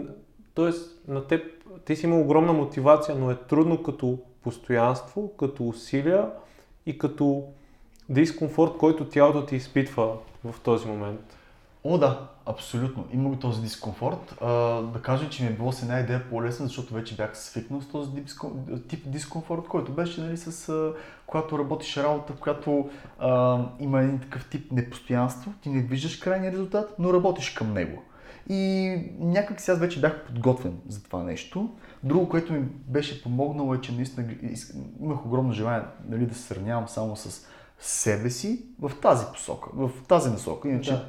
тоест, на теб, ти си има огромна мотивация, но е трудно като постоянство, като усилия и като дискомфорт, който тялото ти изпитва в този момент. О, да, абсолютно. Има го този дискомфорт. А, да кажа, че ми е било с една идея по-лесна, защото вече бях свикнал с този тип дискомфорт, който беше нали, с, а, когато работиш работа, в която а, има един такъв тип непостоянство, ти не виждаш крайния резултат, но работиш към него. И някак си аз вече бях подготвен за това нещо. Друго, което ми беше помогнало е, че наистина имах огромно желание нали, да се сравнявам само с себе си в тази посока, в тази насока. Иначе Да.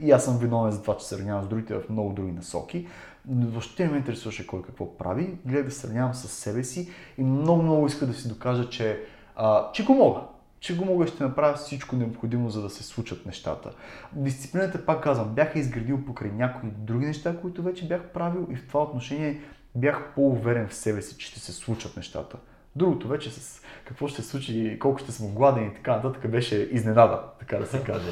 и аз съм виновен за това, че се сравнявам с другите в много други насоки. Но въобще не ме интересуваше кой какво прави. Гледах да сравнявам с себе си и много, много иска да си докажа, че, а, че го мога. Че го мога ще направя всичко необходимо, за да се случат нещата. Дисциплината, пак казвам, бях изградил покрай някои други неща, които вече бях правил и в това отношение бях по-уверен в себе си, че ще се случат нещата. Другото вече с какво ще се случи, колко ще съм гладен и така нататък беше изненада, така да се каже.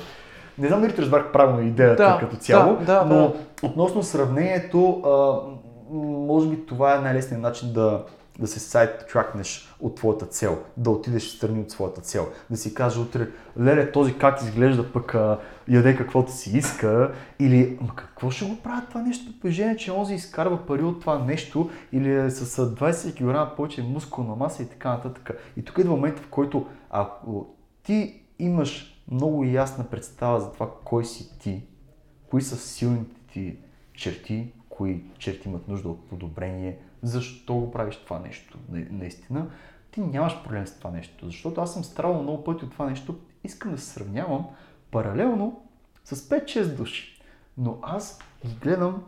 Не знам дали разбрах правилно идеята да, като цяло, да, да, но да. относно сравнението, а, може би това е най-лесният начин да, да се сайт тракнеш от твоята цел, да отидеш в страни от своята цел, да си кажеш утре, леле, този как изглежда пък а, яде каквото си иска, или ма какво ще го правят това нещо, положение, че онзи изкарва пари от това нещо, или е с 20 кг повече мускулна маса и така нататък. И тук е момент, в който ако ти имаш много ясна представа за това кой си ти, кои са силните ти черти, кои черти имат нужда от подобрение, защо го правиш това нещо наистина, ти нямаш проблем с това нещо. Защото аз съм страдал много пъти от това нещо, искам да се сравнявам паралелно с 5-6 души. Но аз ги гледам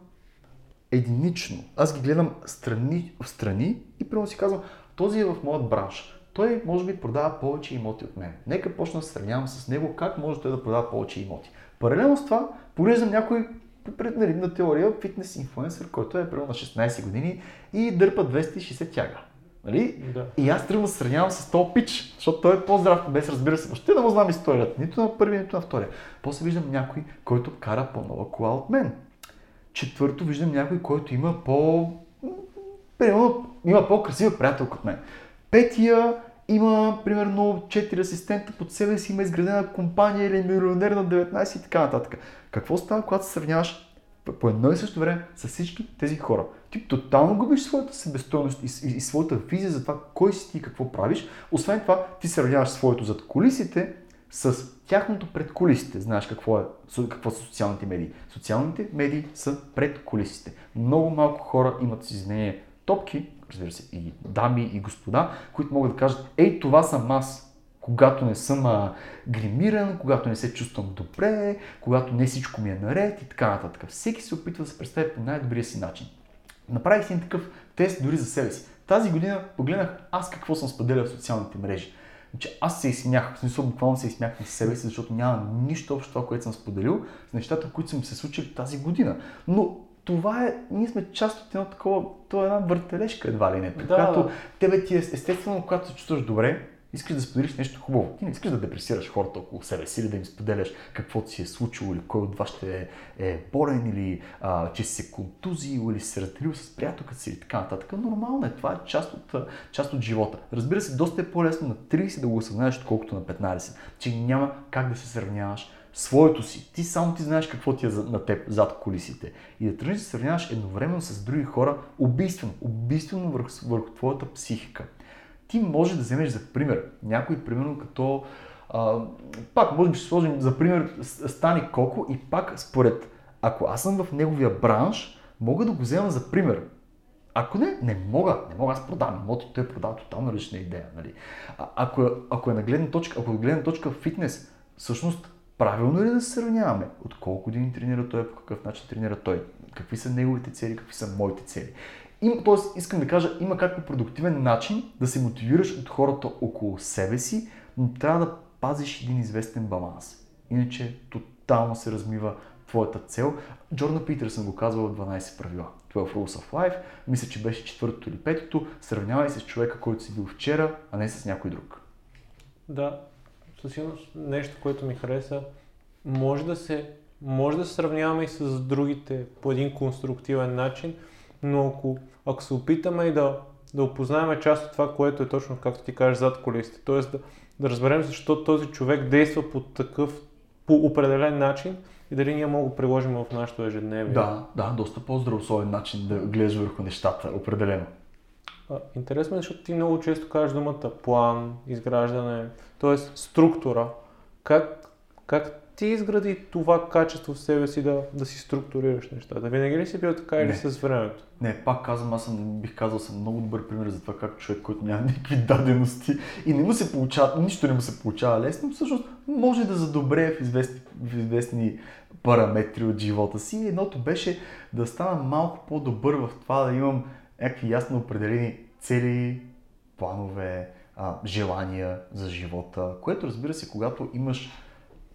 единично. Аз ги гледам страни страни и прямо си казвам, този е в моят бранш. Той може би продава повече имоти от мен. Нека почна да сравнявам с него как може той да продава повече имоти. Паралелно с това, поглеждам някой преднаридна теория фитнес инфлуенсър, който е примерно на 16 години и дърпа 260 тяга. Нали? Да. И аз тръгвам да сравнявам с този пич, защото той е по-здрав, без разбира се, въобще да му знам историята, нито на първия, нито на втория. После виждам някой, който кара по-нова кола от мен. Четвърто виждам някой, който има по... Примерно, има по-красива приятелка от мен. Петия има примерно 4 асистента под себе си, има изградена компания или милионер на 19 и така нататък. Какво става, когато се сравняваш по едно и също време с всички тези хора? Ти тотално губиш своята себестойност и, и, и своята визия за това кой си ти и какво правиш. Освен това, ти сравняваш своето зад колисите с тяхното пред колисите. Знаеш какво, е, какво са социалните медии? Социалните медии са пред колисите. Много малко хора имат с топки, разбира се, и дами, и господа, които могат да кажат, ей, това съм аз, когато не съм а, гримиран, когато не се чувствам добре, когато не всичко ми е наред и така нататък. Всеки се опитва да се представи по най-добрия си начин. Направих си такъв тест дори за себе си. Тази година погледнах аз какво съм споделял в социалните мрежи. Значи аз се изсмях, в смисъл буквално се изсмях на себе си, защото няма нищо общо това, което съм споделил с нещата, които са ми се случили тази година. Но това е, ние сме част от едно такова, то е една въртележка едва ли не. Да, когато да. тебе ти е естествено, когато се чувстваш добре, искаш да споделиш нещо хубаво. Ти не искаш да депресираш хората около себе си или да им споделяш какво ти е случило или кой от вас ще е, е болен или а, че си се контузил или се разделил с приятелката си и така нататък. Нормално е, това е част от, част от живота. Разбира се, доста е по-лесно на 30 да го осъзнаеш, отколкото на 15, че няма как да се сравняваш своето си. Ти само ти знаеш какво ти е на теб зад колисите. И да тръгнеш да сравняваш едновременно с други хора, убийствено, убийствено върху, върху твоята психика. Ти може да вземеш за пример някой, примерно като а, пак може би ще сложим за пример Стани Коко и пак според ако аз съм в неговия бранш, мога да го взема за пример. Ако не, не мога, не мога, аз продам имоти, той продава тотално различна идея. Нали? А, ако, ако е на гледна точка, ако е на гледна точка фитнес, всъщност правилно ли да се сравняваме? От колко години тренира той, по какъв начин тренира той? Какви са неговите цели, какви са моите цели? Им, тоест, искам да кажа, има как продуктивен начин да се мотивираш от хората около себе си, но трябва да пазиш един известен баланс. Иначе тотално се размива твоята цел. Джордан Питърсън го казва в 12 правила. 12 Rules of Life. Мисля, че беше четвъртото или петото. Сравнявай се с човека, който си бил вчера, а не с някой друг. Да, със сигурност нещо, което ми хареса, може да се, може да се сравняваме и с другите по един конструктивен начин, но ако, ако се опитаме и да, да опознаем част от това, което е точно, както ти кажеш, зад колисите, т.е. Да, да разберем защо този човек действа по такъв, по определен начин и дали ние мога да приложим в нашото ежедневие. Да, да, доста по-здравословен начин да гледаш върху нещата, определено. Интересно е, защото ти много често кажеш думата план, изграждане, т.е. структура. Как, как ти изгради това качество в себе си да, да си структурираш нещата? Винаги ли си бил така или с времето? Не, пак казвам, аз съм, бих казал, съм много добър пример за това как човек, който няма <laughs> никакви дадености и не му се получава, нищо не му се получава лесно, всъщност може да задобре в известни, в известни параметри от живота си. Едното беше да стана малко по-добър в това да имам някакви ясно определени цели, планове, а, желания за живота, което разбира се, когато имаш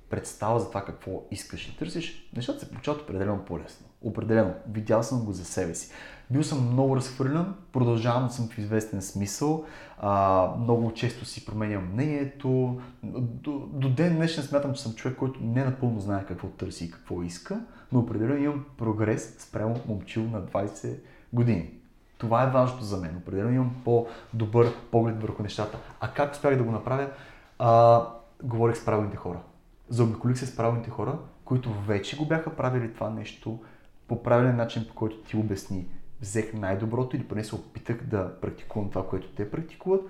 представа за това какво искаш и търсиш, нещата се получават определено по-лесно. Определено. Видял съм го за себе си. Бил съм много разхвърлян, продължавам съм в известен смисъл, а, много често си променям мнението. До, до ден днешен смятам, че съм човек, който не напълно знае какво търси и какво иска, но определено имам прогрес спрямо момчил на 20 години. Това е важното за мен. Определено имам по-добър поглед върху нещата. А как успях да го направя? А, говорих с правилните хора. Заобиколих се с правилните хора, които вече го бяха правили това нещо по правилен начин, по който ти обясни. Взех най-доброто или поне се опитах да практикувам това, което те практикуват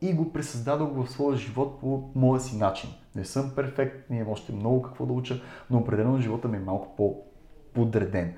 и го пресъздадох в своя живот по моя си начин. Не съм перфект, имам още много какво да уча, но определено живота ми е малко по-подреден.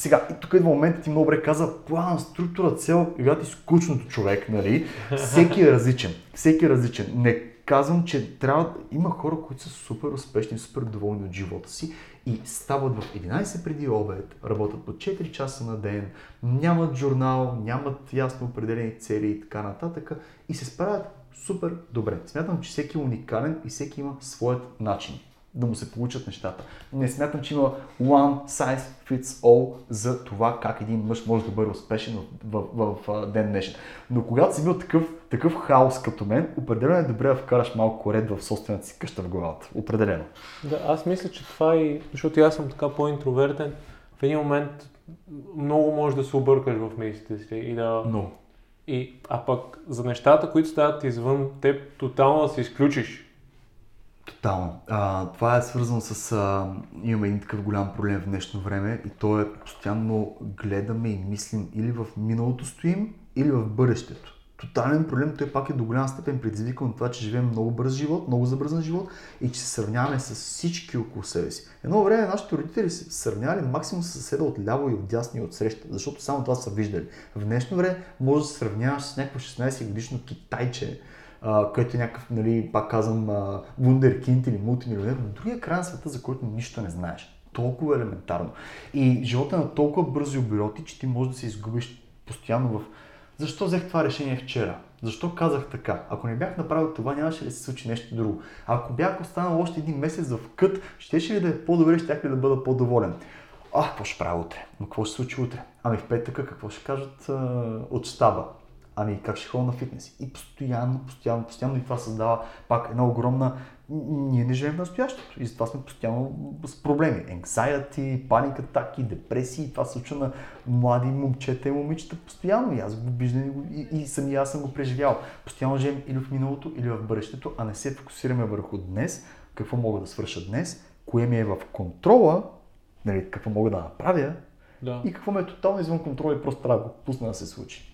Сега, и тук идва моментът ти много добре каза, план, структура, цел, когато ти скучното човек, нали? Всеки е различен. Всеки е различен. Не казвам, че трябва има хора, които са супер успешни, супер доволни от живота си и стават в 11 преди обед, работят по 4 часа на ден, нямат журнал, нямат ясно определени цели и така нататък и се справят супер добре. Смятам, че всеки е уникален и всеки има своят начин да му се получат нещата. Не смятам, че има one size fits all за това как един мъж може да бъде успешен в, в, в, ден днешен. Но когато си бил такъв, такъв хаос като мен, определено е добре да вкараш малко ред в собствената си къща в главата. Определено. Да, аз мисля, че това и, защото аз съм така по-интровертен, в един момент много може да се объркаш в мислите си и да... Но. И, а пък за нещата, които стават извън теб, тотално да се изключиш Тотално. А, това е свързано с... А, имаме един такъв голям проблем в днешно време и то е постоянно гледаме и мислим или в миналото стоим, или в бъдещето. Тотален проблем, той пак е до голяма степен предизвикан от това, че живеем много бърз живот, много забързан живот и че се сравняваме с всички около себе си. Едно време нашите родители се сравнявали максимум с съседа от ляво и от дясно и от среща, защото само това са виждали. В днешно време може да се сравняваш с някакво 16 годишно китайче, uh, който е някакъв, нали, пак казвам, uh, вундеркинд или мултимилионер, но другия край на света, за който нищо не знаеш. Толкова елементарно. И живота е на толкова бързи обороти, че ти можеш да се изгубиш постоянно в защо взех това решение вчера? Защо казах така? Ако не бях направил това, нямаше ли се случи нещо друго? Ако бях останал още един месец в кът, щеше ли да е по-добре, щях ли да бъда по-доволен? А, какво ще правя утре? Но какво ще случи утре? Ами в петъка какво ще кажат а, от щаба? Ами как ще ходя на фитнес? И постоянно, постоянно, постоянно и това създава пак една огромна... Ние не живеем в настоящето и затова сме постоянно с проблеми. Anxiety, паник атаки, депресии. Това се случва на млади момчета и момичета постоянно. И аз го виждам и, и, сами аз съм го преживял. Постоянно живеем или в миналото, или в бъдещето, а не се фокусираме върху днес, какво мога да свърша днес, кое ми е в контрола, нали, какво мога да направя Да. и какво ме е тотално извън контрола и просто трябва да го пусна да се случи.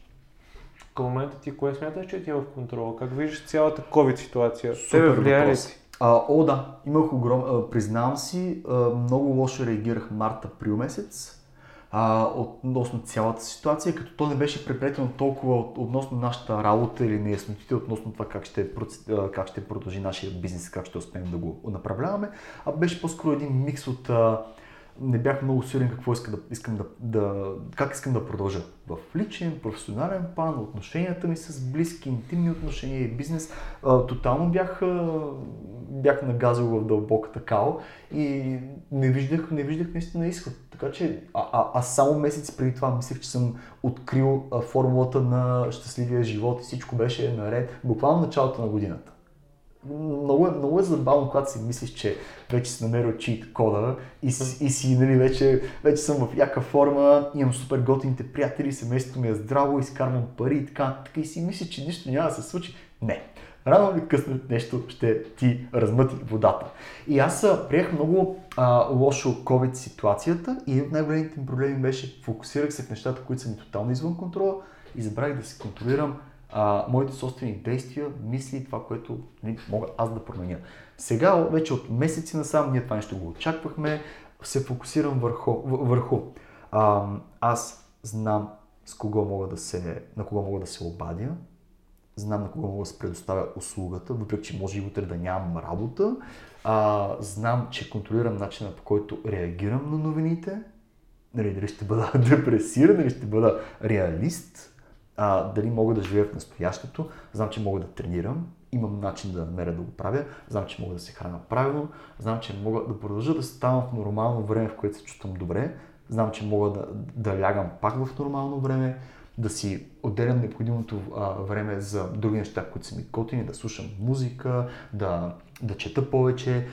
Към момента ти кое смяташ, че ти е в контрола? Как виждаш цялата COVID ситуация? Супер Тебе влияе ли въпрос. ти? А, о, да, имах огром... а, признавам си, а, много лошо реагирах март-април месец а, относно цялата ситуация, като то не беше преплетено толкова от, относно нашата работа или неяснотите относно това как ще, как ще продължи нашия бизнес, как ще успеем да го направляваме, а беше по-скоро един микс от а, не бях много сигурен какво иска да, искам да, да, как искам да продължа. В личен, професионален план, отношенията ми с близки, интимни отношения и бизнес. А, тотално бях, а, бях нагазал в дълбоката као и не виждах, не виждах наистина изход. Така че а, а, аз само месец преди това мислех, че съм открил а, формулата на щастливия живот и всичко беше наред. Буквално началото на годината много, е- много е забавно, когато си мислиш, че вече си намерил чит кода и, и си, нали, вече, вече съм в яка форма, имам супер готините приятели, семейството ми е здраво, изкарвам пари и така, така и си мислиш, че нищо няма да се случи. Не. Рано или късно нещо ще ти размъти водата. И аз приех много а, лошо COVID ситуацията и от най-големите ми проблеми беше фокусирах се в нещата, които са ми тотално извън контрола и забравих да се контролирам а, моите собствени действия, мисли, това, което нали, мога аз да променя. Сега, вече от месеци насам, ние това нещо го очаквахме, се фокусирам върху. върху. А, аз знам с кого мога да се, на кого мога да се обадя, знам на кого мога да се предоставя услугата, въпреки че може и утре да нямам работа. А, знам, че контролирам начина по който реагирам на новините. Нали, дали ще бъда <laughs> депресиран, дали ще бъда реалист. А, дали мога да живея в настоящето, знам, че мога да тренирам, имам начин да намеря да го правя, знам, че мога да се храня правилно, знам, че мога да продължа да ставам в нормално време, в което се чувствам добре, знам, че мога да, да лягам пак в нормално време, да си отделям необходимото а, време за други неща, които са ми готини, да слушам музика, да, да чета повече,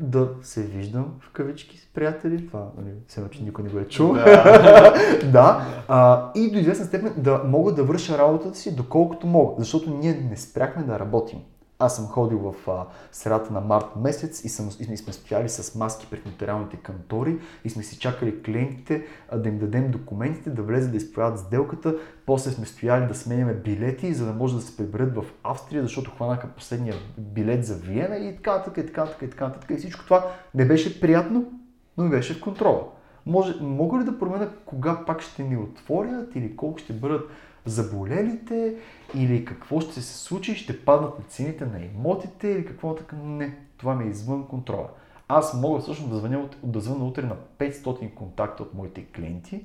да се виждам в кавички с приятели. Това, нали, все че никой не го е чул. Да. <laughs> да. А, и до известна степен да мога да върша работата си доколкото мога, защото ние не спряхме да работим. Аз съм ходил в а, средата на март месец и, съм, и сме стояли с маски пред нотариалните кантори и сме си чакали клиентите а, да им дадем документите, да влезат да изправят сделката. После сме стояли да сменяме билети, за да може да се приберат в Австрия, защото хванаха последния билет за Виена и така нататък, и така нататък, и така нататък. И всичко това не беше приятно, но и беше в контрола. Може, мога ли да променя кога пак ще ни отворят или колко ще бъдат заболелите или какво ще се случи, ще паднат на цените на имотите или какво така. Не, това ми е извън контрола. Аз мога всъщност да звъня, да звъня утре на 500 контакта от моите клиенти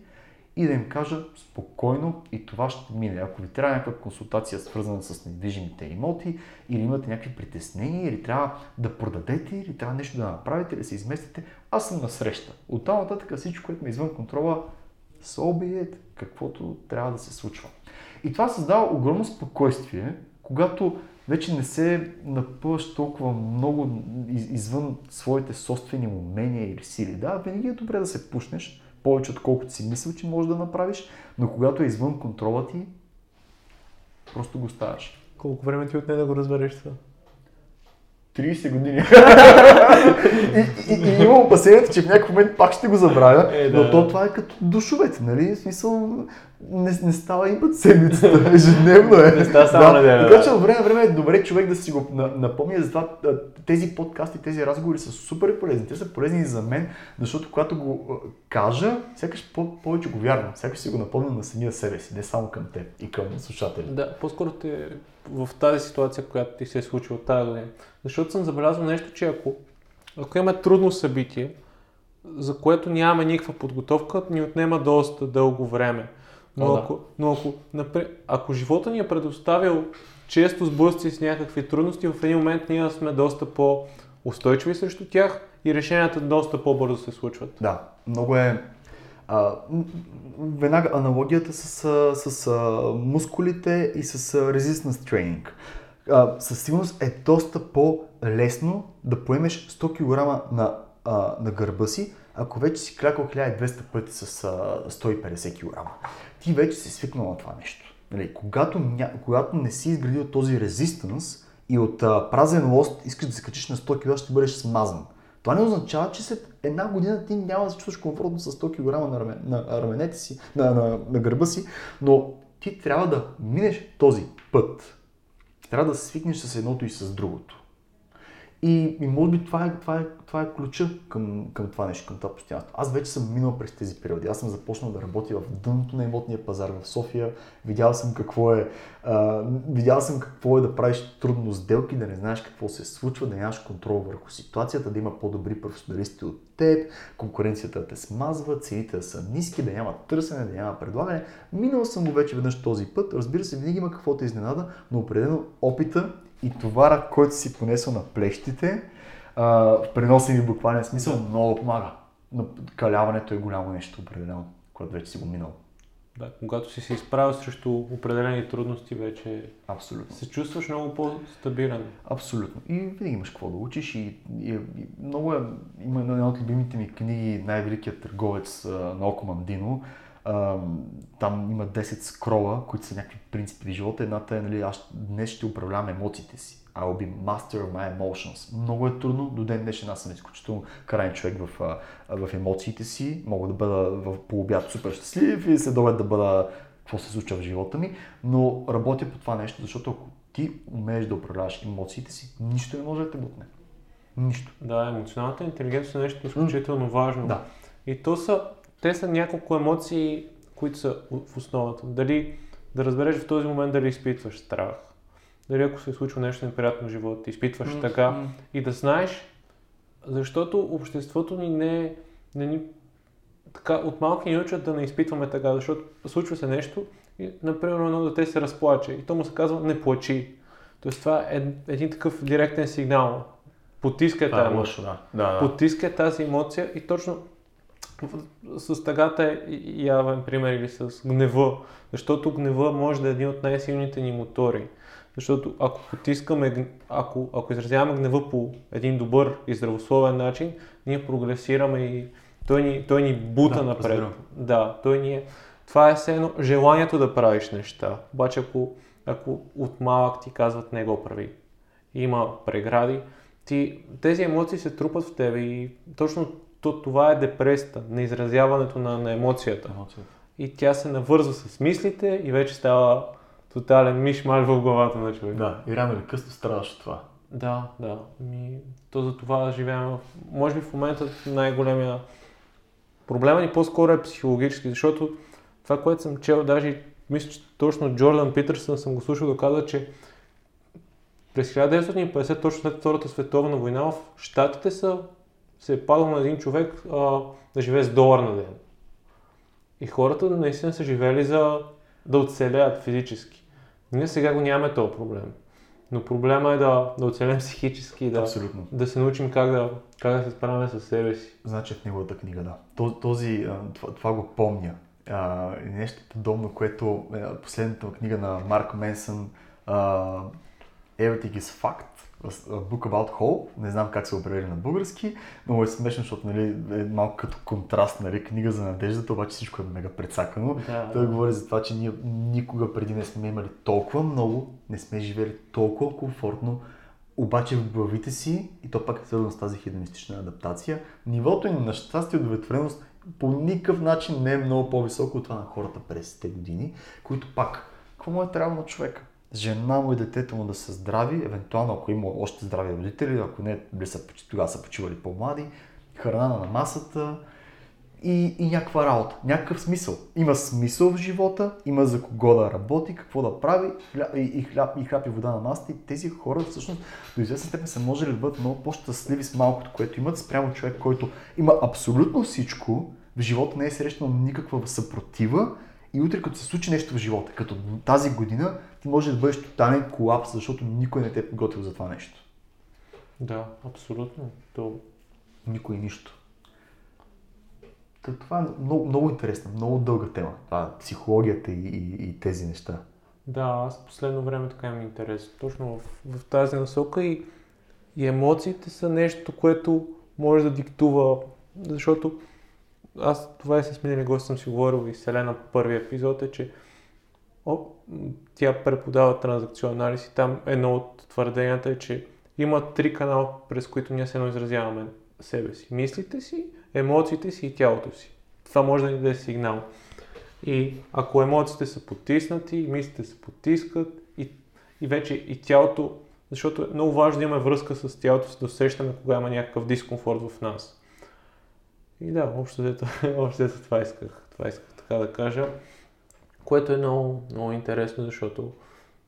и да им кажа спокойно и това ще мине. Ако ви трябва някаква консултация свързана с недвижимите имоти или имате някакви притеснения или трябва да продадете или трябва нещо да направите да се изместите, аз съм на среща. От там нататък всичко, което ме е извън контрола, so каквото трябва да се случва. И това създава огромно спокойствие, когато вече не се напъваш толкова много извън своите собствени умения или сили. Да, винаги е добре да се пушнеш, повече отколкото си мислил, че можеш да направиш, но когато е извън контрола ти, просто го ставаш. Колко време ти отне да го разбереш това? 30 години. <laughs> и, и, и, имам опасението, че в някакъв момент пак ще го забравя, е, да. но то това е като душовете, нали? В смисъл, не, не става и път седмицата, <laughs> ежедневно е. Не става само да. неделя. Така че от време време е добре човек да си го напомня, затова тези подкасти, тези разговори са супер полезни. Те са полезни и за мен, защото когато го кажа, сякаш по- повече го вярвам, сякаш си го напомня на самия себе си, не само към теб и към слушатели. Да, по-скоро те в тази ситуация, която ти се е случила тази година. Защото съм забелязал нещо, че ако, ако имаме трудно събитие, за което нямаме никаква подготовка, ни отнема доста дълго време. Но, О, ако, да. но ако, напред, ако живота ни е предоставил често сблъсци с някакви трудности, в един момент ние сме доста по-устойчиви срещу тях и решенията доста по-бързо се случват. Да, много е. А, веднага аналогията с, с, с мускулите и с resistance тренинг. Със сигурност е доста по-лесно да поемеш 100 кг на, а, на гърба си, ако вече си клякал 1200 пъти с а, 150 кг ти вече си свикнал на това нещо. Нали, когато, ня... когато не си изградил този резистанс и от а, празен лост искаш да се качиш на 100 кг, ще бъдеш смазан. Това не означава, че след една година ти няма да се чувстваш комфортно с 100 кг на раменете си, на, на, на гърба си, но ти трябва да минеш този път. Трябва да свикнеш с едното и с другото. И, и може би това е, това е, това е ключа към, към това нещо, към това постоянство. Аз вече съм минал през тези периоди. Аз съм започнал да работя в дъното на имотния пазар в София. Видял съм какво е, а, видял съм какво е да правиш трудно сделки, да не знаеш какво се случва, да нямаш контрол върху ситуацията, да има по-добри професионалисти от теб, конкуренцията да те смазва, цените да са ниски, да няма търсене, да няма предлагане. Минал съм го вече веднъж този път. Разбира се, винаги има какво те изненада, но определено опита и товара, който си понесъл на плещите, а, в преносен и буквален смисъл, много помага. Но каляването е голямо нещо определено, което вече си го минал. Да, когато си се изправил срещу определени трудности, вече Абсолютно. се чувстваш много по-стабилен. Абсолютно. И винаги имаш какво да учиш. И, и, и много е, има една от любимите ми книги, най-великият търговец на Око Мандино, там има 10 скрола, които са някакви принципи в живота. Едната е, нали, аз днес ще управлявам емоциите си. I will be master of my emotions. Много е трудно. До ден днешен аз съм изключително крайен човек в, в емоциите си. Мога да бъда в полубят супер щастлив и след да бъда какво се случва в живота ми, но работя по това нещо, защото ако ти умееш да управляваш емоциите си, нищо не може да те бутне. Нищо. Да, емоционалната интелигентност е нещо изключително важно. Да. И то са те са няколко емоции, които са в основата. Дали да разбереш в този момент дали изпитваш страх, дали ако се е случва нещо неприятно в живота, изпитваш mm-hmm. така и да знаеш, защото обществото ни не, не ни така, от малки ни учат да не изпитваме така, защото случва се нещо и, например, едно дете се разплаче и то му се казва не плачи. Тоест това е един такъв директен сигнал. Потискай Това е тази емоция. да. да, да. Потискай тази емоция и точно с тъгата е явен пример или с гнева. Защото гнева може да е един от най-силните ни мотори. Защото ако потискаме, ако, ако изразяваме гнева по един добър и здравословен начин, ние прогресираме и той ни, той ни бута Да, напред. разбирам. Да, той ни е... Това е все едно желанието да правиш неща. Обаче ако, ако от малък ти казват не го прави, има прегради, ти, тези емоции се трупат в тебе и точно то, това е депресията, неизразяването на, на емоцията. Емоцията. И тя се навързва с мислите и вече става тотален мишмаш в главата на човек. Да, и рано или късно страдаш от това. Да, да. Ми, то за това живеем в... Може би в момента най-големия проблема ни по-скоро е психологически, защото това, което съм чел, даже мисля, че точно Джордан Питърсън съм го слушал да казва, че през 1950, точно след Втората световна война, в Штатите са, се е падал на един човек а, да живее с долар на ден. И хората наистина са живели за да оцелеят физически. Ние сега го нямаме този проблем. Но проблема е да, да оцелем психически и да, Абсолютно. да се научим как да, как да се справяме с себе си. Значи в неговата книга, да. То- Този, това, това го помня. А, нещо подобно, което е, последната книга на Марк Менсън а, Everything is Fact, book about hope, не знам как се го превели на български, но е смешно, защото нали, е малко като контраст, нали, книга за надеждата, обаче всичко е мега прецакано. Да, Той да. говори за това, че ние никога преди не сме имали толкова много, не сме живели толкова комфортно, обаче в главите си, и то пак е свързано с тази хедонистична адаптация, нивото им на щастие и удовлетвореност по никакъв начин не е много по-високо от това на хората през тези години, които пак, какво му е трябвало на човека? Жена му и детето му да са здрави, евентуално ако има още здрави родители, ако не, били са, тогава са почивали по-млади, храна на масата, и, и някаква работа, някакъв смисъл. Има смисъл в живота, има за кого да работи, какво да прави и, и, хляб, и хляб и вода на масата и тези хора всъщност до известна степен са можели да бъдат много по-щастливи с малкото, което имат спрямо човек, който има абсолютно всичко, в живота не е срещнал никаква съпротива и утре като се случи нещо в живота, като тази година, ти може да бъдеш тотален колапс, защото никой не те е подготвил за това нещо. Да, абсолютно. То... Никой нищо. Та, това е много, много интересна, много дълга тема. Това е психологията и, и, и тези неща. Да, аз последно време така имам интерес. Точно в, в тази насока и, и емоциите са нещо, което може да диктува, защото аз това и с минали гост съм си говорил и Селена по първия епизод е, че о, тя преподава транзакционен анализ и там едно от твърденията е, че има три канала, през които ние се едно изразяваме себе си. Мислите си, емоциите си и тялото си. Това може да ни даде сигнал. И ако емоциите са потиснати, мислите се потискат и, и вече и тялото, защото е много важно да имаме връзка с тялото си, да усещаме кога има някакъв дискомфорт в нас. И да, общо взето, <laughs> общо взето това исках, това исках така да кажа, което е много, много интересно, защото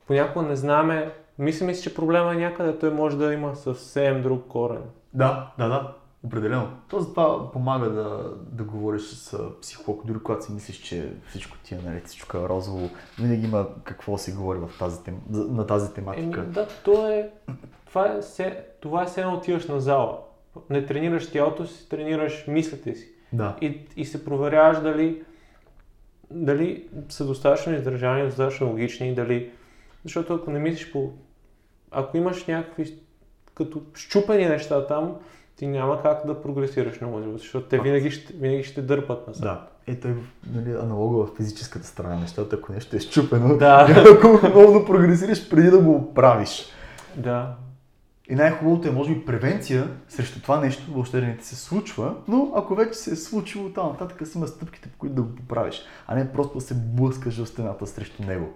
понякога не знаме, мислим си, че проблема е някъде, той може да има съвсем друг корен. Да, да, да. Определено. То затова помага да, да говориш с психолог, дори когато си мислиш, че всичко ти е наред, всичко е розово, винаги има какво се говори в тази на тази тематика. Еми, да, то е, това е, все, това е все едно отиваш на зала. Не тренираш тялото си, тренираш мислите си. Да. И, и се проверяваш дали, дали са достатъчно издържани, достатъчно логични, дали... Защото ако не мислиш по... Ако имаш някакви като щупени неща там, ти няма как да прогресираш много, защото те винаги ще, винаги ще дърпат назад. Да. Ето е нали, аналога в физическата страна на нещата, ако нещо е щупено, Да. няма колко много да прогресираш преди да го оправиш. Да. И най-хубавото е, може би, превенция срещу това нещо въобще да не ти се случва, но ако вече се е случило, там нататък си има стъпките, по които да го поправиш, а не просто да се блъскаш в стената срещу него.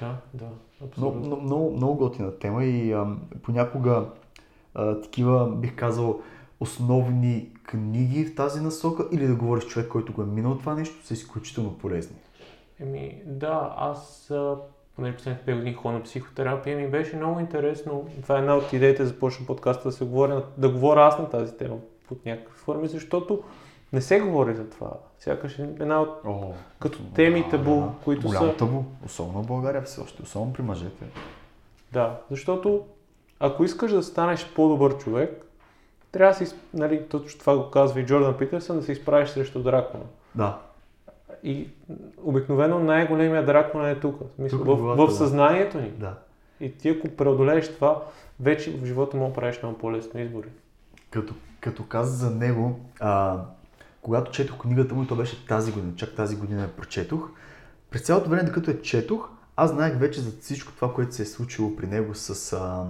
Да, да, абсолютно. много, много, много готина тема и ам, понякога а, такива, бих казал, основни книги в тази насока или да говориш човек, който го е минал това нещо, са изключително полезни. Еми, да, аз а, поне последните 5 години ходя на психотерапия ми беше много интересно. Това е една от идеите да започна подкаста да се говоря, да говоря аз на тази тема под някакви форми, защото не се говори за това. Сякаш е една от О, като теми табу, които Голямо са... табу, особено в България все още, особено при мъжете. Да, защото ако искаш да станеш по-добър човек, трябва да си, нали, точно това го казва и Джордан Питерсън, да се изправиш срещу дракона. Да, И обикновено най-големия дракон е тук, смисъл, Тук в, в в съзнанието ни. да. И ти ако преодолееш това, вече в живота му правиш много по-лесно избори. Като, като каза за него, а, когато четох книгата му, и то беше тази година, чак тази година я прочетох, през цялото време, докато я четох, аз знаех вече за всичко това, което се е случило при него с а,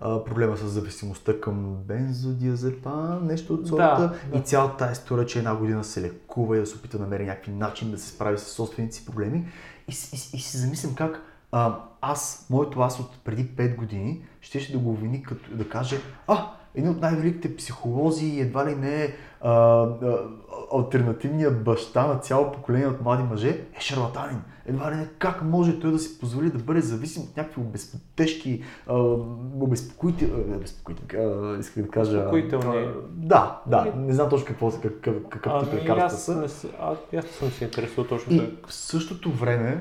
а, проблема с зависимостта към бензодиазепам, нещо от сорта. Да, да. И цялата тази история, че една година се лекува и да се опита да намери някакви начин да се справи с собствените си проблеми. И, и, и си замислям как а, аз, моето аз от преди 5 години, щеше да го обвини като да каже, а, един от най-великите психолози, едва ли не а, а, альтернативният баща на цяло поколение от млади мъже, е шарлатанин. Едва ли не как може той да си позволи да бъде зависим от някакви тежки, а, обезпокоите, а, обезпокоите, а, исках да кажа... Успокоителни. Да, да, не знам точно какво, какъв, какъв тип Ами, лекарства аз, са. аз, аз съм се интересувал точно И в същото време,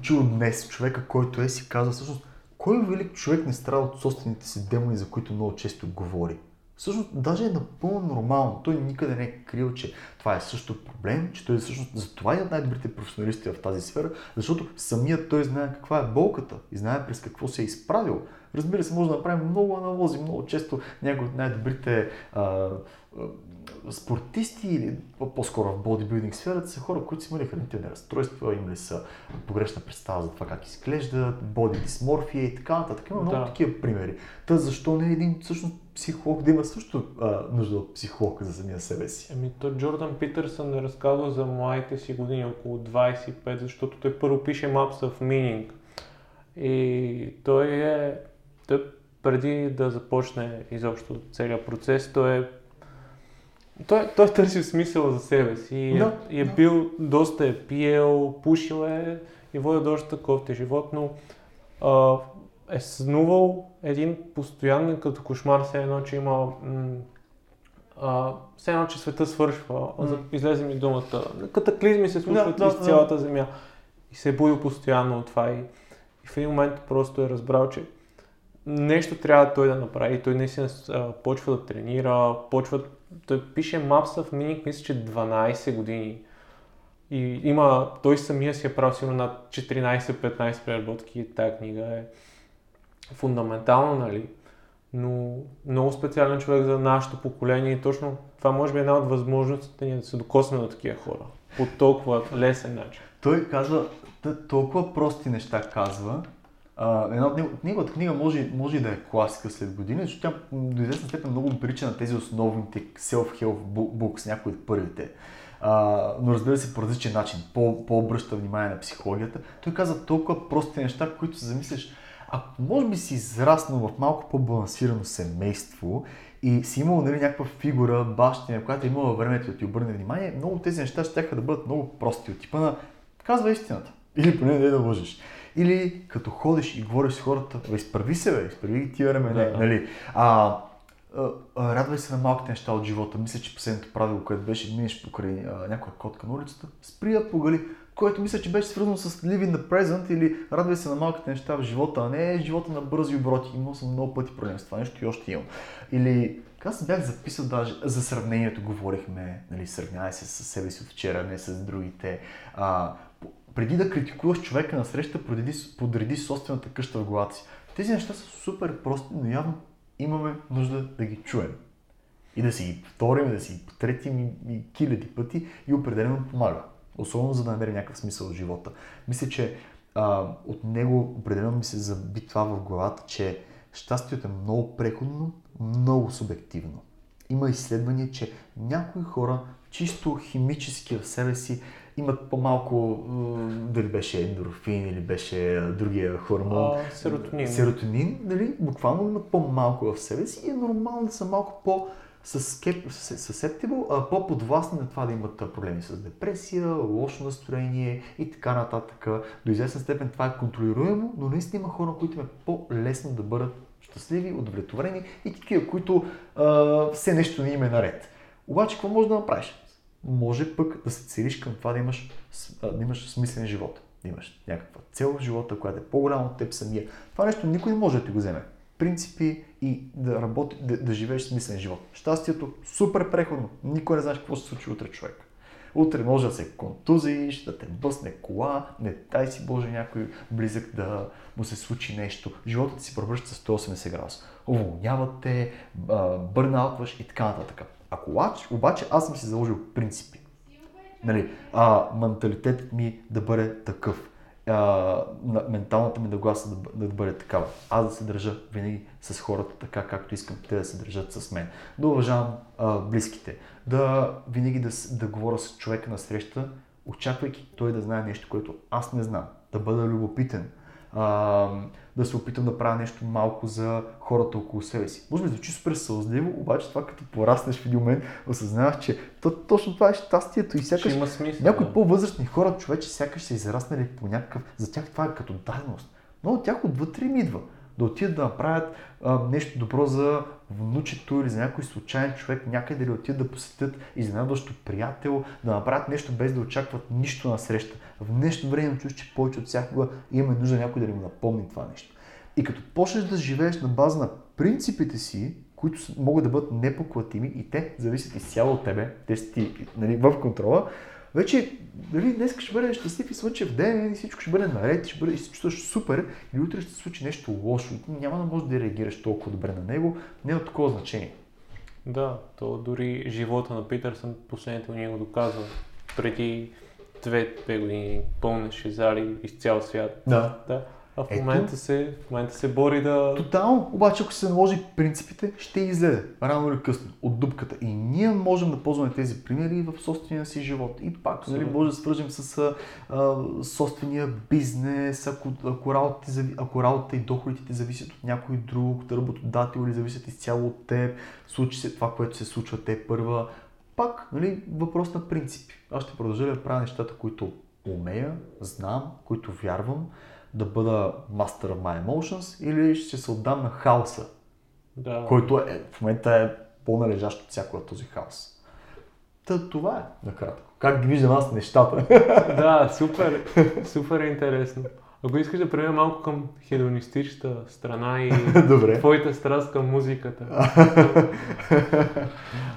чул днес човека, който е, си каза всъщност, кой велик човек не страда от собствените си демони, за които много често говори? Всъщност, даже е напълно нормално. Той никъде не е крил, че това е също проблем, че той е всъщност за това е от най-добрите професионалисти в тази сфера, защото самият той знае каква е болката и знае през какво се е изправил. Разбира се, може да направим много аналози, много често някои от най-добрите а, спортисти или по- по-скоро в бодибилдинг сферата са хора, които са имали хранителни разстройства, имали са погрешна представа за това как изглеждат, боди дисморфия и така нататък. Има много Да. такива примери. Та защо не е един всъщност психолог да има също а, нужда от психолог за самия себе си? Ами то Джордан Питърсън е разказал за младите си години, около 25, защото той първо пише Maps of Meaning. И той е, той преди да започне изобщо целият процес, той е той, той търси смисъл за себе си и е, Да, и е да. бил, доста е пиел, пушил е и води доста кофти живот, но а, е сънувал един постоянен като кошмар, все едно, че има м, а, все едно, че света свършва, за, излезе ми думата, катаклизми се случват Да, да, из да. цялата земя. И се е будил постоянно от това и, и в един момент просто е разбрал, че нещо трябва той да направи. И той наистина почва да тренира, почва... Той пише Maps of Meaning, мисля, че 12 години. И има, той самия си е правил сигурно над 14-15 преработки. Тая книга е фундаментална, нали? Но много специален човек за нашето поколение и точно това може би е една от възможностите ни да се докоснем до такива хора. По толкова лесен начин. Той казва толкова прости неща казва. Една от него- неговата книга може, може да е класика след години, защото тя до известна степен много прилича на тези основните self-help books, някои от първите. А, но разбира се по различен начин, по, по-обръща внимание на психологията. Той каза толкова прости неща, които се замислиш, ако може би си израснал в малко по-балансирано семейство и си имал нали, някаква фигура, бащина, която е имала времето да ти обърне внимание, много от тези неща ще да бъдат много прости от типа на казва истината. Или поне не да лъжеш. Или като ходиш и говориш с хората, бе, изправи се, бе, изправи ги тия рамене, Да, да. нали? А, а, а, радвай се на малките неща от живота. Мисля, че последното правило, което беше, минеш покрай а, някоя котка на улицата, спри я погали, което мисля, че беше свързано с living the present или радвай се на малките неща в живота, а не живота на бързи обороти. Имал съм много пъти проблем с това нещо и още имам. Или аз бях записал даже за сравнението, говорихме, нали, сравнявай се с себе си от вчера, не с другите. А, преди да критикуваш човека на среща, подреди, подреди собствената къща в главата си. Тези неща са супер прости, но явно имаме нужда да ги чуем. И да си ги повторим, да си ги потретим и, и хиляди пъти и определено помага. Особено за да намери някакъв смисъл в живота. Мисля, че а, от него определено ми се заби това в главата, че щастието е много преходно, много субективно. Има изследвания, че някои хора чисто химически в себе си имат по-малко, дали беше ендорфин или беше другия хормон. А, серотонин. Серотонин, нали, буквално имат по-малко в себе си и е нормално да са малко по susceptible, по-подвластни на това да имат проблеми с депресия, лошо настроение и така нататък. До известна степен това е контролируемо, но наистина има хора, които им е по-лесно да бъдат щастливи, удовлетворени и такива, които а, все нещо не им е наред. Обаче какво можеш да направиш? може пък да се целиш към това да имаш, да имаш смислен живот. Да имаш някаква цел в живота, която е по-голяма от теб самия. Това нещо никой не може да ти го вземе. Принципи и да, работи, да, да живееш смислен живот. Щастието супер преходно. Никой не знаеш какво се случи утре човек. Утре може да се контузиш, да те бъсне кола, не дай си Боже някой близък да му се случи нещо. Животът си превръща с 180 градуса. Уволняват те, бърнаутваш и така нататък. Ако обаче аз съм си заложил принципи. Нали, а, менталитетът ми да бъде такъв. А, менталната ми нагласа да, да бъде такава. Аз да се държа винаги с хората така, както искам те да се държат с мен. Да уважавам а, близките. Да винаги да, да говоря с човека на среща, очаквайки той да знае нещо, което аз не знам. Да бъда любопитен а, да се опитам да правя нещо малко за хората около себе си. Може би звучи супер сълзливо, обаче това като пораснеш в един момент, осъзнаваш, че то, точно това е щастието и сякаш има смисъл, някои да. по-възрастни хора, човече, сякаш са израснали по някакъв, за тях това е като даденост. Но от тях отвътре им идва да отидат да направят а, нещо добро за внучето или за някой случайен човек, някъде да отидат да посетят изненадващо приятел, да направят нещо без да очакват нищо на среща. В днешно време чуш, че повече от всякога имаме нужда някой да ни напомни това нещо. И като почнеш да живееш на база на принципите си, които могат да бъдат непоклатими и те зависят изцяло от тебе, те си ти нали, в контрола, вече дали днес ще бъде щастлив и слънчев ден и всичко ще бъде наред, ще бъде и се чувстваш супер и утре ще се случи нещо лошо. Няма да можеш да реагираш толкова добре на него, не е от такова значение. Да, то дори живота на Питърсън последните години го доказва. Преди две-две години пълнеше зали из цял свят. Да. да. А в момента, се, в момента се бори да... Тотално, обаче ако се наложи принципите, ще излезе рано или късно от дупката. И ние можем да ползваме тези примери в собствения си живот. И пак, нали, може да свържем с а, собствения бизнес, ако, ако, работите, ако работата и доходите зависят от някой друг, да работодател или зависят изцяло от теб, случи се това, което се случва те първа. Пак, нали, въпрос на принципи. Аз ще продължа да правя нещата, които умея, знам, които вярвам да бъда master of my emotions или ще се отдам на хаоса, да. който е, в момента е по-належащ от всяко този хаос. Та, това е накратко. Как ги виждам аз нещата? <laughs> да, супер, супер интересно. Ако искаш да преминем малко към хедонистичната страна и <laughs> Добре. твоята страст към музиката. <laughs>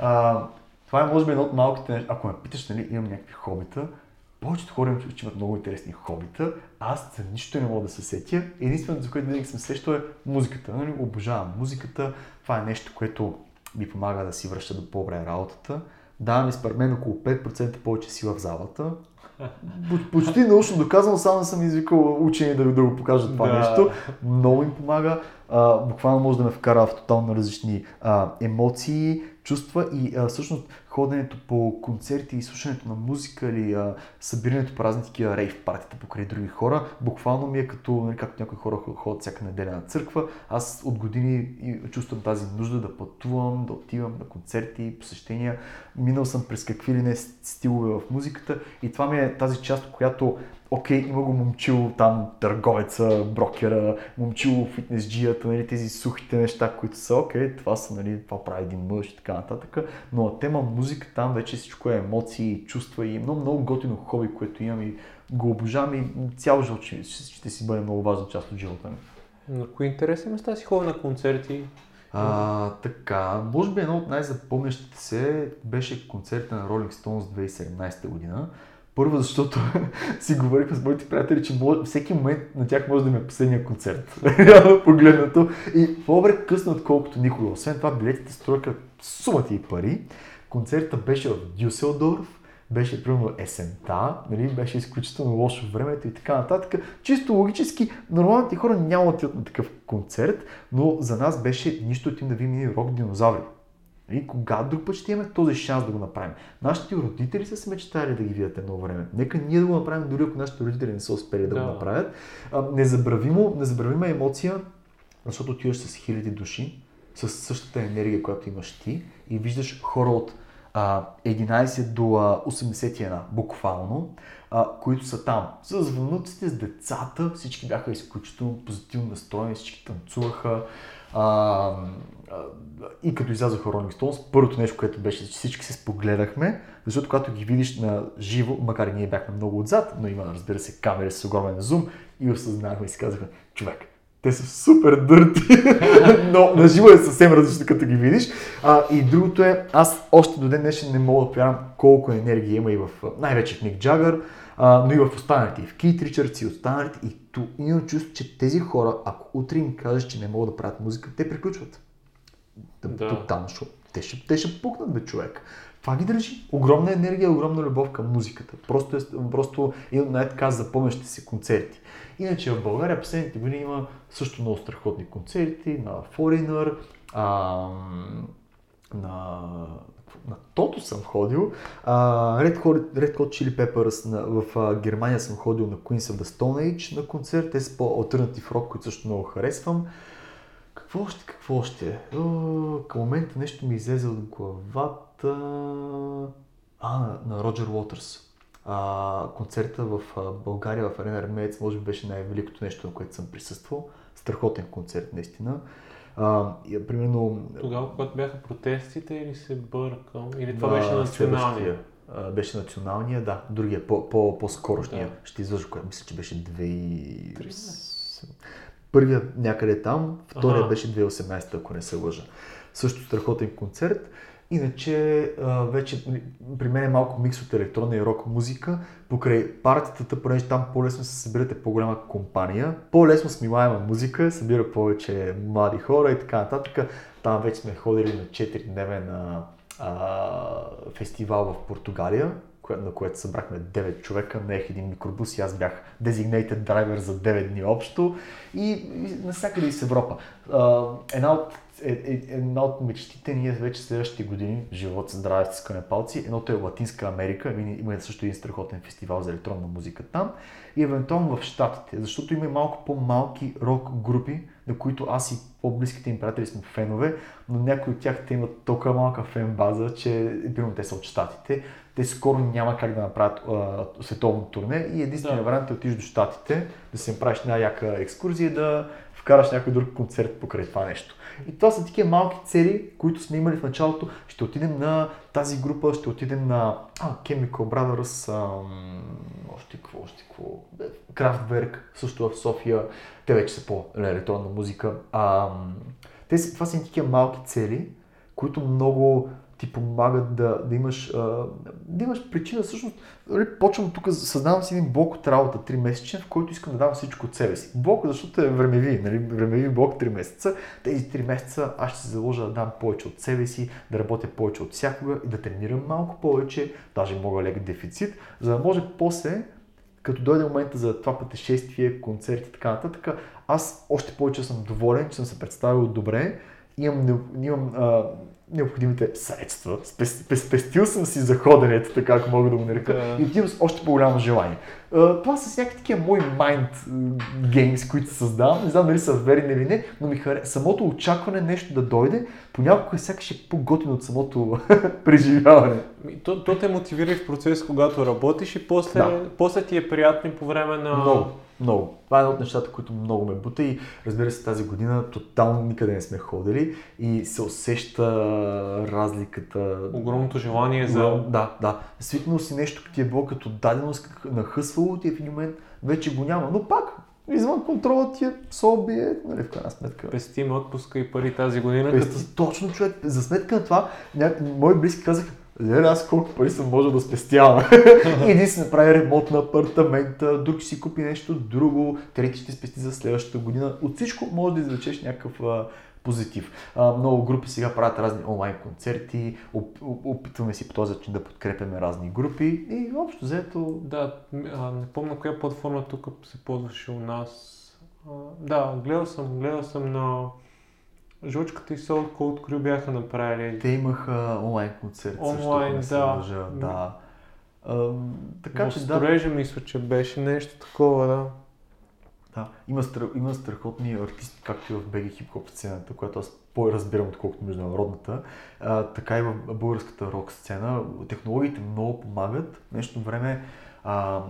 а, това е може би едно от малките неща. Ако ме питаш, нали, имам някакви хобита, повечето хора имат, че имат много интересни хобита. Аз за нищо не мога да се сетя. Единственото, за което винаги съм сещал е музиката. Нали? Обожавам музиката. Това е нещо, което ми помага да си връща до по-добре работата. Дава ми според мен около 5% повече сила в залата. Почти научно доказано, само съм извикал учени да, да го покажа това да. нещо. Много им помага. А, буквално може да ме вкара в тотално различни а, емоции, чувства и а, всъщност ходенето по концерти и слушането на музика или а, събирането по разни такива рейв партията покрай други хора, буквално ми е като, нали, както някои хора ходят всяка неделя на църква, аз от години чувствам тази нужда да пътувам, да отивам на концерти, посещения. Минал съм през какви ли не стилове в музиката и това ми е тази част, която окей, okay, има го момчило там, търговеца, брокера, момчило, фитнесджията, нали, тези сухите неща, които са окей, okay, това са, нали, това прави един мъж и така нататък. Но на тема музика там вече всичко е емоции, чувства и много, много готино хоби, което имам и го обожавам и цял живот ще, ще си бъде много важна част от живота ми. На кои интересни места си ходя на концерти? А, така, може би едно от най-запомнящите се беше концерта на Rolling Stones 2017 година. Първо, защото <laughs> си говорихме с моите приятели, че може, всеки момент на тях може да ми е последния концерт. <laughs> Реално погледнато. И по-добре късно, отколкото никога. Освен това, билетите стройка сумати и пари. Концертът беше в Дюселдорф, беше примерно есента, нали, беше изключително лошо времето и така нататък. Чисто логически, нормалните хора няма да отидат на такъв концерт, но за нас беше нищо от им да видим рок динозаври. И кога друг път ще имаме този шанс да го направим? Нашите родители са се мечтали да ги видят едно време. Нека ние да го направим, дори ако нашите родители не са успели да, да. го направят. А, незабравимо, незабравима емоция, защото отиваш с хиляди души, с същата енергия, която имаш ти и виждаш хора от а, 11 до а, 81, буквално, а, които са там. С внуците, с децата, всички бяха изключително позитивно настроени, всички танцуваха. А, и като излязоха Rolling Stones, първото нещо, което беше, че всички се спогледахме, защото когато ги видиш на живо, макар и ние бяхме много отзад, но има, разбира се, камери с огромен зум и осъзнахме и си казахме, човек, те са супер дърти, <laughs> но на живо е съвсем различно, като ги видиш. А, и другото е, аз още до ден днешен не мога да повярвам колко енергия има и в, най-вече в Ник Джагър, а, но и в останалите, и в Кит Ричардс и останалите. И то имам чувство, че тези хора, ако утре им кажеш, че не могат да правят музика, те приключват. Да. Тотално, защото те ще, те ще пукнат, бе, човек. Това ги държи. Огромна енергия, огромна любов към музиката. Просто, е, просто е най-така запомнящи се концерти. Иначе в България последните години има също много страхотни концерти на Foreigner, а, на, на Тото съм ходил, а, Red, Hot, Red Hot Chili Peppers на, в а, Германия съм ходил на Queens of the Stone Age на концерт, те са по-алтернатив рок, които също много харесвам. Какво още, какво още? О, към момента нещо ми излезе от главата. А, на, на Роджер Уотърс. А, концерта в България, в Арена Армеец, може би беше най-великото нещо, на което съм присъствал. Страхотен концерт, наистина. А, и, примерно... Тогава, когато бяха протестите или се бъркам? Или това беше националния? беше националния, да. Другия, по, по, по-скорошния. Да. Ще излъжа, което мисля, че беше 2000... Първият някъде там, втория ага. беше 2018, ако не се лъжа. Също страхотен концерт. Иначе вече при мен е малко микс от електронна и рок музика. Покрай партията, понеже там по-лесно се събирате по-голяма компания, по-лесно смилаема музика, събира повече млади хора и така нататък. Там вече сме ходили на 4-дневен фестивал в Португалия, на което събрахме 9 човека, наех един микробус и аз бях designated driver за 9 дни общо и, и навсякъде из Европа. една от е, е, една от мечтите ни е вече следващите години, живот, здраве, стискане палци. Едното е Латинска Америка, има също един страхотен фестивал за електронна музика там и евентуално в Штатите, защото има малко по-малки рок групи, на които аз и по-близките им приятели сме фенове, но някои от тях те имат толкова малка фен база, че примерно те са от Штатите, те скоро няма как да направят а, световно турне и единственият да. вариант е да отидеш до Штатите, да си направиш една яка екскурзия и да вкараш някой друг концерт покрай това нещо. И това са такива малки цели, които сме имали в началото. Ще отидем на тази група, ще отидем на а, Chemical Brothers, ам, още какво, още какво, Kraftwerk, също в София. Те вече са по електронна музика. Ам, те, това са такива малки цели, които много ти помагат да, да, имаш, да имаш причина. Всъщност, нали, почвам тук, създавам си един блок от работа 3 месечен, в който искам да дам всичко от себе си. Блок, защото е времеви, нали, времеви блок 3 месеца. Тези 3 месеца аз ще се заложа да дам повече от себе си, да работя повече от всякога и да тренирам малко повече, даже мога лек дефицит, за да може после като дойде момента за това пътешествие, концерти и така нататък, аз още повече съм доволен, че съм се представил добре, имам, имам а, необходимите средства. Спестил съм си за ходенето, така ако мога да го нарека. Да. И отивам с още по-голямо желание. Това са някакви такива мои майнд геймс, които създавам. Не знам дали са верни или не, но ми хареса. Самото очакване нещо да дойде, понякога сякаш е по-готино от самото <laughs> преживяване. То, то те мотивира в процес, когато работиш и после, да. после ти е приятно и по време на... Много. Много. Това е едно от нещата, които много ме бута и разбира се тази година тотално никъде не сме ходили и се усеща разликата. Огромното желание за... Да, да. Свикнал си нещо ти е било като даденост, ти е в един момент, вече го няма, но пак извън контрола ти е соби, е, нали, в крайна сметка. Пестим отпуска и пари тази година. Пести, като... Точно човек, за сметка на това, ня... мои близки казаха, Леле, аз колко пари съм може да спестявам. <laughs> Един си направи ремонт на апартамента, друг си купи нещо друго, трети ще спести за следващата година. От всичко може да извлечеш някакъв позитив. А, много групи сега правят разни онлайн концерти, оп, опитваме си по този начин да подкрепяме разни групи и общо взето... Да, а, не помня коя платформа тук се ползваше у нас. А, да, гледал съм, гледал съм на Жучката и Soul Cold Crew бяха направили. Те имаха онлайн концерт. Онлайн, да. Лъжа. да. А, така че да. Мисля, че беше нещо такова, да. Да, има, стра... има страхотни артисти, както и в БГ хип-хоп сцената, която аз по-разбирам, отколкото международната, а, така и в българската рок сцена. Технологиите много помагат. В днешно време а,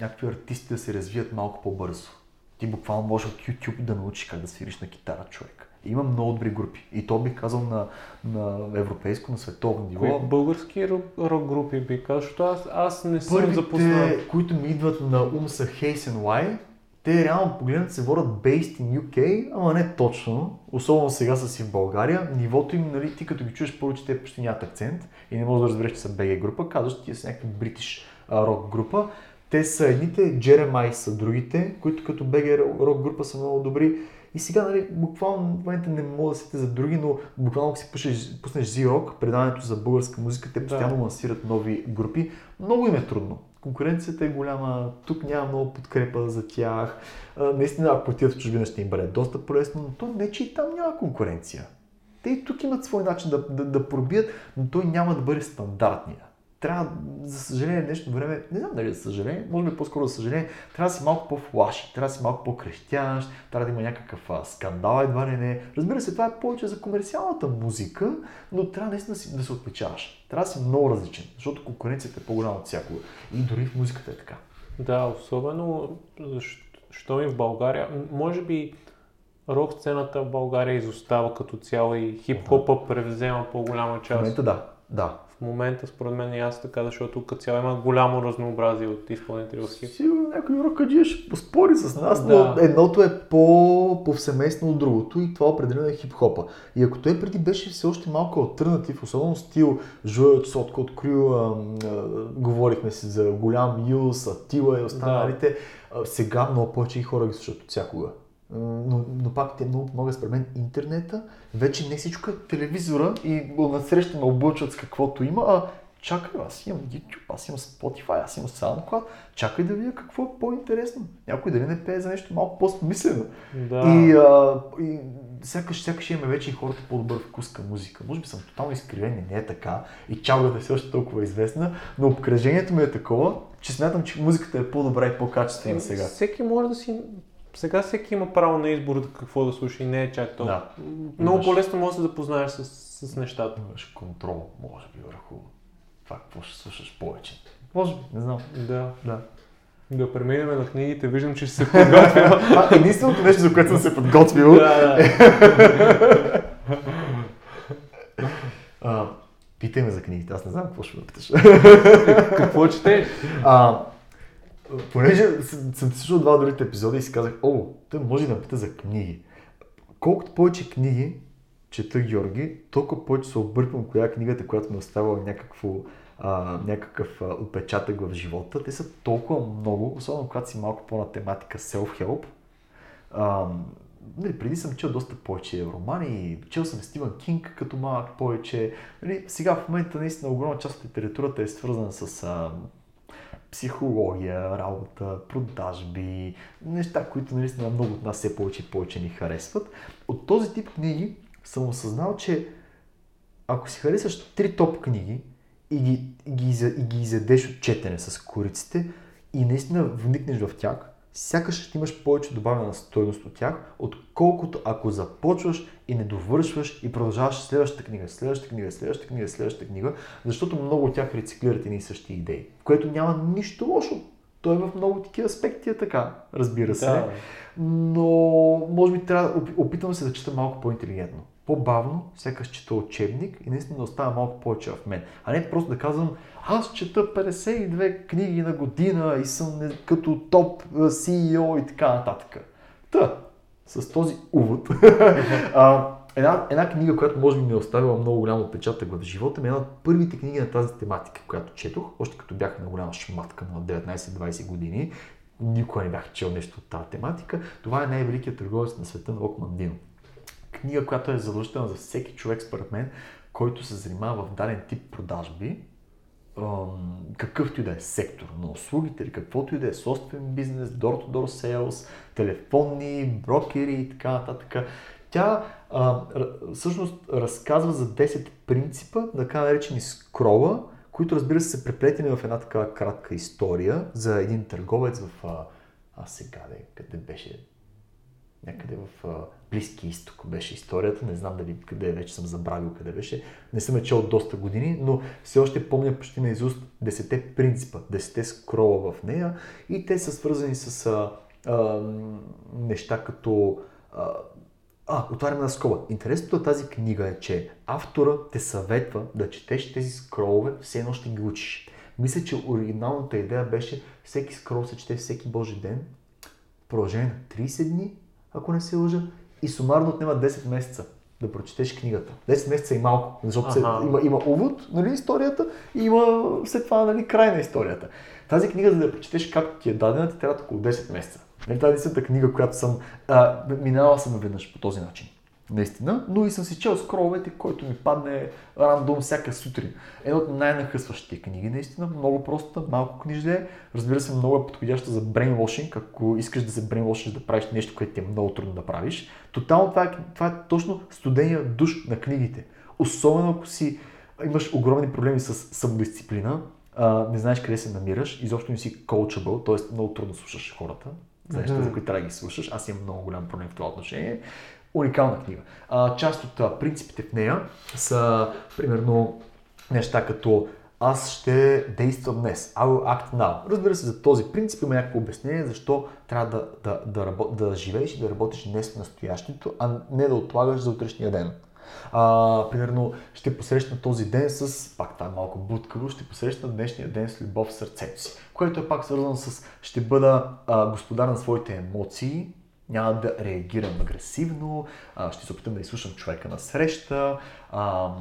някакви артисти да се развият малко по-бързо. Ти буквално можеш от YouTube да научиш как да свириш на китара човек Има много добри групи. И то бих казал на, на европейско, на световно ниво. Кои български рок, рок групи би казал, защото аз, аз не съм Първите, запознал. които ми идват на ум са Haze and Why. Те реално погледнат се водят based in UK, ама не точно. Особено сега са си в България. Нивото им, нали, ти като ги чуеш първо, че те почти нямат акцент и не можеш да разбереш, че са BG група, казваш, тия са някаква бритиш рок група. Те са едните, Jeremiah са другите, които като BG рок група са много добри. И сега, нали, буквално в момента не мога да сетя за други, но буквално ако си пуснеш, пуснеш Z-Rock, предаването за българска музика, те постоянно Да. лансират нови групи. Много им е трудно. Конкуренцията е голяма, тук няма много подкрепа за тях. Наистина, ако отидат в чужбина, ще им бъде доста полезно, но то не, че и там няма конкуренция. Те и тук имат свой начин да, да, да пробият, но той няма да бъде стандартния. Трябва, за съжаление, днешно време, не знам дали за съжаление, може би по-скоро за съжаление, трябва да си малко по-флаши, трябва да си малко по-крещящ, трябва да има някакъв а, скандал едва ли не. Разбира се, това е повече за комерциалната музика, но трябва наистина да, си, да се отличаваш. Трябва да си много различен, защото конкуренцията е по-голяма от всякога. И дори в музиката е така. Да, особено защо и в България. Може би рок сцената в България изостава като цяло и хип-хопа превзема по-голяма В част. момента да, да. В момента според мен е ясно така, защото като цяло има голямо разнообразие от изпълнители в хип. Сигурно някой рокаджия ще поспори с нас, Да. но едното е по повсеместно от другото и това определено е хип-хопа. И ако той преди беше все още малко альтернатив, особено стил Жует, Сотко от Крю, ам, а, говорихме си за голям Юс, Атила и останалите, а, сега много повече и хора ги слушат от всякога. Но, но пак те много помага според мен интернета. Вече не всичко е телевизора и насреща ме облъчват с каквото има, а чакай, аз имам YouTube, аз имам Spotify, аз имам SoundCloud, чакай да видя какво е по-интересно. Някой дали не пее за нещо малко по-смислено. Да. И, а, и сякаш, сякаш имаме вече и хората по-добър вкус към музика. Може би съм тотално изкривен и не е така. И чалгата е все още толкова известна, но обкръжението ми е такова, че смятам, че музиката е по-добра и по-качествена сега. Всеки може да си... Сега всеки има право на избор да какво да слуша и не е чак толкова. Да. Много Имаш- по-лесно можеш да се запознаеш с, с нещата. Имаш контрол, може би, върху това, какво ще слушаш повече. Може би, не знам. Да. Да. Да преминем на книгите, виждам, че ще се <laughs> подготвя. А, единственото нещо, за което съм се подготвил, да, <laughs> а, питай ме за книгите, аз не знам какво ще ме питаш. Какво четеш? А, понеже съм, слушал два другите епизоди и си казах, о, той може да ме пита за книги. Колкото повече книги чета Георги, толкова повече се обърквам коя е книгата, която ми е оставила някакво, а, някакъв а, отпечатък в живота. Те са толкова много, особено когато си малко по-на тематика self-help. А, нали, преди съм чел доста повече романи, чел съм Стивън Кинг като малък повече. Нали, сега в момента наистина огромна част от литературата е свързана с а, психология, работа, продажби, неща, които наистина много от нас все повече и повече ни харесват. От този тип книги съм осъзнал, че ако си харесаш три топ книги и ги, и ги, и ги изядеш от четене с кориците и наистина вникнеш в тях, сякаш ще имаш повече добавена стойност от тях, отколкото ако започваш и не довършваш и продължаваш следващата книга, следващата книга, следващата книга, следващата книга, защото много от тях рециклират едни и същи идеи, в което няма нищо лошо. Той в много такива аспекти е така, разбира се. Да. Но може би трябва, опи- опитвам се да чета малко по-интелигентно. По-бавно, сякаш чета учебник и наистина да остава малко повече в мен. А не просто да казвам, аз чета 52 книги на година и съм не, като топ CEO и така нататък. Та, с този увод. <laughs> а, една, една книга, която може би ми е оставила много голям отпечатък в живота ми, е една от първите книги на тази тематика, която четох, още като бях на голяма шматка на 19-20 години. Никога не бях чел нещо от тази тематика. Това е най-великият търговец на света на Окмандино. Книга, която е задължителна за всеки човек, според мен, който се занимава в даден тип продажби, какъвто и да е сектор на услугите или каквото и да е собствен бизнес, door-to-door sales, телефонни, брокери и така нататък. Тя а, всъщност разказва за 10 принципа, така наречени скрола, които разбира се са преплетени в една такава кратка история за един търговец в... А, а сега де, къде беше? Някъде в а, Близки изток беше историята, не знам дали къде вече съм забравил къде беше. Не съм чел от доста години, но все още помня почти на изуст 10 принципа, 10 скрола в нея и те са свързани с а, а, неща като а, А, отваряме на скоба. Интересното на тази книга е, че автора те съветва да четеш тези скролове, все едно ще ги учиш. Мисля, че оригиналната идея беше всеки скрол се чете всеки божи ден, продължение на 30 дни, ако не се лъжа, и сумарно отнема 10 месеца да прочетеш книгата. 10 месеца и малко, защото се, има, има увод, нали, историята и има след това нали, край на историята. Тази книга, за да я прочетеш както ти е дадена, ти трябва около 10 месеца. Нали, е единствената книга, която съм а, минала съм веднъж по този начин. Наистина, но и съм си чел скроловете, който ми падне рандом всяка сутрин. Едно от най-нахъсващите книги, наистина, много проста, малко книжде. Разбира се, много е подходяща за брейнвошинг, ако искаш да се брейнвошиш да правиш нещо, което ти е много трудно да правиш. Тотално това е, това е точно студения душ на книгите. Особено ако си имаш огромни проблеми с самодисциплина, а, не знаеш къде се намираш, изобщо не си coachable, т.е. много трудно слушаш хората, за неща, за които трябва да ги слушаш. Аз имам много голям проблем в това отношение. Уникална книга. А, част от принципите в нея са, примерно, неща като аз ще действам днес. I will act now. Разбира се, за този принцип има някакво обяснение, защо трябва да, да, да, рабо, да живееш и да работиш днес в настоящето, а не да отлагаш за утрешния ден. А, примерно, ще посрещна този ден с, пак това е малко буткаво, ще посрещна днешния ден с любов в сърцето си, което е пак свързано с ще бъда а, господар на своите емоции, няма да реагирам агресивно, а, ще се опитам да изслушам човека на среща. А,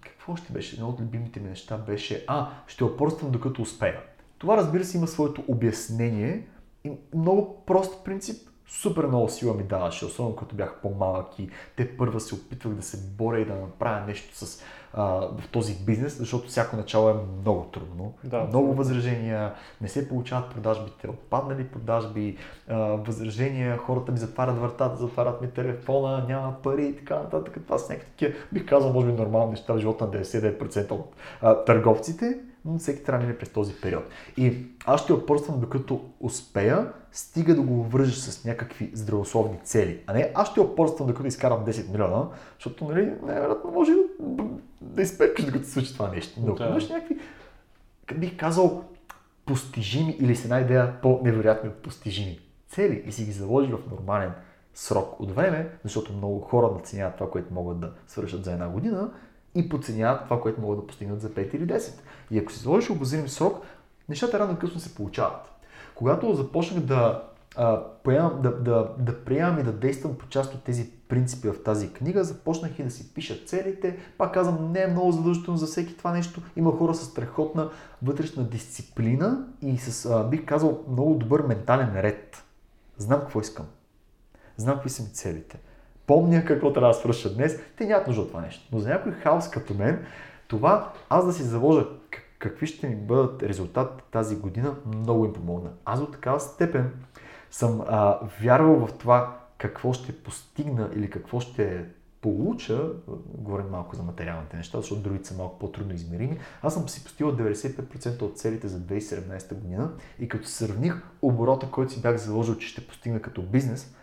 какво ще беше? Едно от любимите ми неща беше, а, ще опорствам докато успея. Това разбира се има своето обяснение и много прост принцип, супер много сила ми даваше, особено като бях по-малък и те първа се опитвах да се боря и да направя нещо с, а, в този бизнес, защото всяко начало е много трудно. Да, много възражения, не се получават продажбите, отпаднали продажби, а, възражения, хората ми затварят вратата, затварят ми телефона, няма пари и така нататък. Това са някакви такива, бих казал, може би нормални неща в живота на 99% от а, търговците, но всеки трябва да мине през този период. И аз ще опърствам докато успея, стига да го вържа с някакви здравословни цели. А не аз ще опърствам докато изкарам 10 милиона, защото нали, най-вероятно може да, изперкаш докато се случи това нещо. Но ако Да. имаш някакви, как бих казал, постижими или с една идея по-невероятни от постижими цели и си ги заложи в нормален срок от време, защото много хора наценяват това, което могат да свършат за една година и подценяват това, което могат да постигнат за 5 или 10. И ако си заложиш обозрим срок, нещата рано късно се получават. Когато започнах да, а, поемам, да, да, да приемам и да действам по част от тези принципи в тази книга, започнах и да си пиша целите. Пак казвам, не е много задължително за всеки това нещо. Има хора с страхотна вътрешна дисциплина и с, а, бих казал, много добър ментален ред. Знам какво искам. Знам какви са ми целите. Помня какво трябва да свърша днес. Те нямат нужда от това нещо. Но за някой хаос като мен, това аз да си заложа какви ще ми бъдат резултат тази година, много им помогна. Аз до такава степен съм а, вярвал в това какво ще постигна или какво ще получа, говорим малко за материалните неща, защото другите са малко по-трудно измерими, аз съм си постигал 95% от целите за 2017 година и като сравних оборота, който си бях заложил, че ще постигна като бизнес,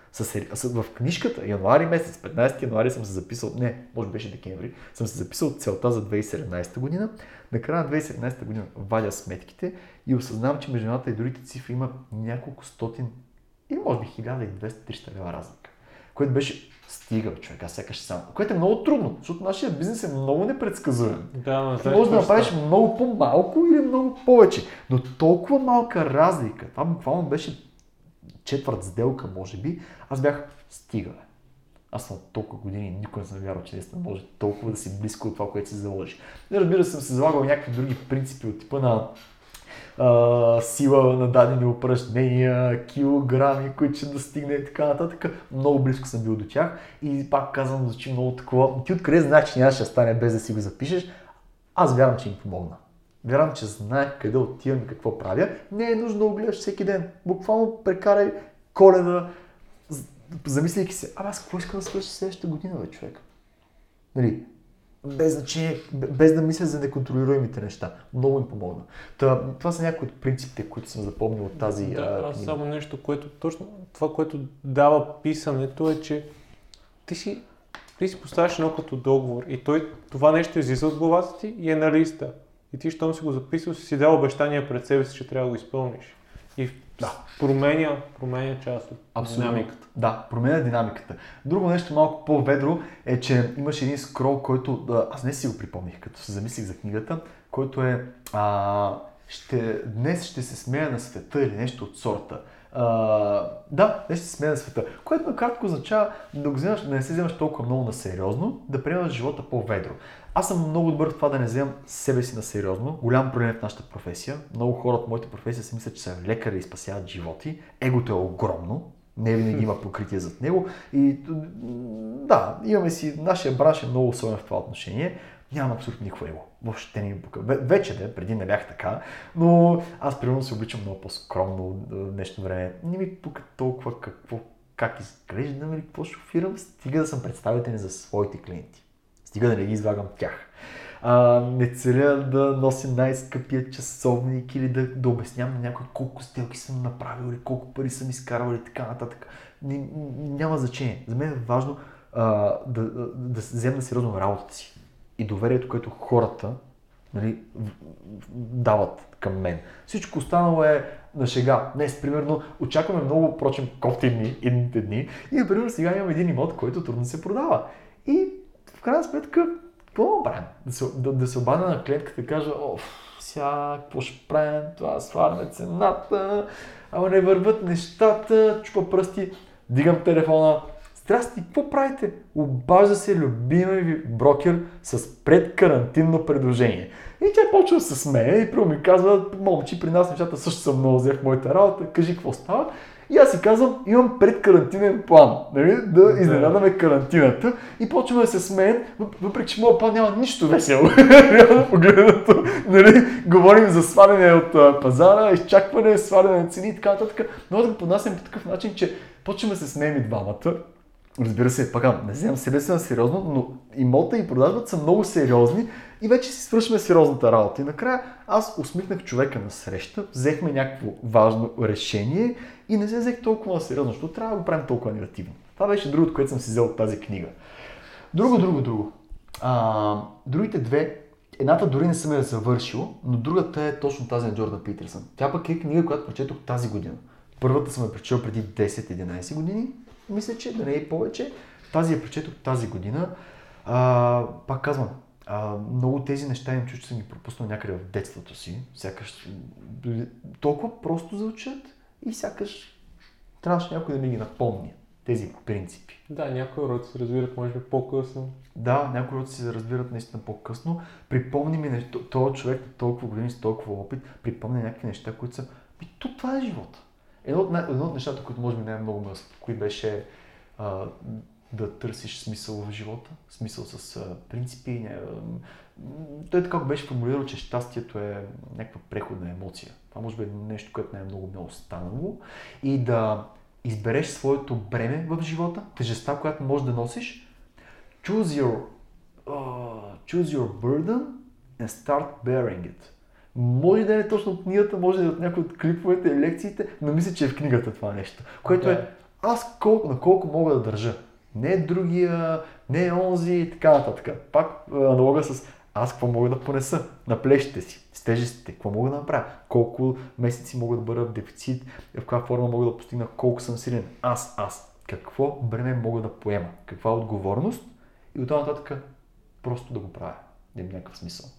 в книжката, януари месец, 15 януари съм се записал, не, може беше декември, съм се записал целта за 2017 година. Накрая на 2017 година вадя сметките и осъзнавам, че между едната и другите цифри има няколко стотин или може би 1200-300 лева разлика. Което беше стига, човек, аз сякаш само. Което е много трудно, защото нашия бизнес е много непредсказуем. Да, но Ти можеш да направиш много по-малко или много повече, но толкова малка разлика, това буквално беше четвърт сделка, може би, аз бях стига. Аз съм толкова години и никой не съм вярвал, че наистина може толкова да си близко от това, което си заложиш. И разбира се, съм се залагал някакви други принципи от типа на сила на дадени упражнения, килограми, които ще достигне и така нататък. Много близко съм бил до тях и пак казвам, звучи много такова. Ти откъде знаеш, че нямаше да стане без да си го запишеш? Аз вярвам, че им помогна. Вярвам, че знаех къде отивам и какво правя. Не е нужно да го гледаш всеки ден. Буквално прекарай коледа, замисляйки се, а аз какво искам да свърша следващата година, бе, човек? Нали, без значение, без да мисля за неконтролируемите неща. Много им помогна. Та, това са някои от принципите, които съм запомнил от тази Да, а, аз само нещо, което точно това, което дава писането е, че ти си, ти си поставяш едно като договор и той, това нещо излиза от главата ти и е на листа. И ти, щом си го записал, си си дал обещания пред себе си, че трябва да го изпълниш. И да. променя, променя част от Абсолютно. динамиката. Да, променя динамиката. Друго нещо малко по-ведро е, че имаш един скрол, който аз не си го припомних, като се замислих за книгата, който е а, ще, днес ще се смея на света или нещо от сорта. А, да, днес ще се смея на света. Което накратко означава да, го вземаш, да не се вземаш толкова много на сериозно, да приемаш живота по-ведро. Аз съм много добър в това да не вземам себе си на сериозно. Голям проблем е в нашата професия. Много хора от моята професия си мислят, че са лекари и спасяват животи. Егото е огромно. Не винаги има покритие зад него. И да, имаме си, нашия бранш е много особен в това отношение. Нямам абсолютно никакво его. Въобще не ми пука. Вече да, преди не бях така, но аз примерно се обличам много по-скромно днешно време. Не ми пука толкова какво, как изглеждам или какво шофирам, стига да съм представителен за своите клиенти. Стига да не ги излагам тях. А, не целя да нося най-скъпия часовник или да, да обяснявам на някой колко сделки съм направил или колко пари съм изкарал или така нататък. Няма значение. За мен е важно а, да, да, да взема сериозно работата си и доверието, което хората нали, дават към мен. Всичко останало е на шега. Днес, примерно, очакваме много, прочим, кофти дни, едните дни. И, например, сега имам един имот, който трудно се продава. И в крайна сметка, какво правим? Да се, да, да се обадя на клиентката и кажа, о, сега, какво ще правим, това сваляме цената, ама не върват нещата, чупа пръсти, дигам телефона, Здрасти, какво правите? Обажда се любимия ви брокер с предкарантинно предложение. И тя почва да се и прямо ми казва, момчи, при нас нещата също съм много взех моята работа, кажи какво става. И аз си казвам, имам предкарантинен план, нали, да изненадаме карантината и почваме да се смеем, въпреки че моят план няма нищо весело. Реално <laughs> погледнато, нали, говорим за сваляне от пазара, изчакване, сваляне на цени и така нататък, но да го поднасям по такъв начин, че почваме да се смеем и двамата Разбира се, пак не вземам себе си на сериозно, но имота и продажбата са много сериозни и вече си свършваме сериозната работа. И накрая аз усмихнах човека на среща, взехме някакво важно решение и не се взех толкова сериозно, защото трябва да го правим толкова негативно. Това беше другото, което съм си взел от тази книга. Друго, друго, друго. А, другите две, едната дори не съм я завършил, но другата е точно тази на Джордан Питерсън. Тя пък е книга, която прочетох тази година. Първата съм я прочел преди 10-11 години, мисля, че да не е повече. Тази я прочетох тази година. А, пак казвам, а, много тези неща им чуш, че съм ги пропуснал някъде в детството си. Сякаш толкова просто звучат и сякаш трябваше някой да ми ги напомни тези принципи. Да, някои уроци се разбират, може би, по-късно. Да, някои уроци се разбират наистина по-късно. Припомни ми нещо, този човек толкова години с толкова опит, припомня някакви неща, които са... И то това е живота. Едно от, едно от нещата, които може би най-много ме успокои, беше а, да търсиш смисъл в живота, смисъл с а, принципи. Не, а, той така беше формулирал, че щастието е някаква преходна емоция. Това може би е нещо, което ме е останало. И да избереш своето бреме в живота, тежестта, която можеш да носиш. Choose your, uh, choose your burden and start bearing it. Може да е точно от книгата, може да е от някои от клиповете и лекциите, но мисля, че е в книгата това нещо. Което е аз колко, на колко мога да държа. Не другия, не онзи и така нататък. Пак аналога с аз какво мога да понеса на плещите си, с тежестите, какво мога да направя, колко месеци мога да бъда в дефицит, в каква форма мога да постигна, колко съм силен. Аз, аз. Какво бреме мога да поема, каква отговорност и от това нататък просто да го правя. Да има някакъв смисъл.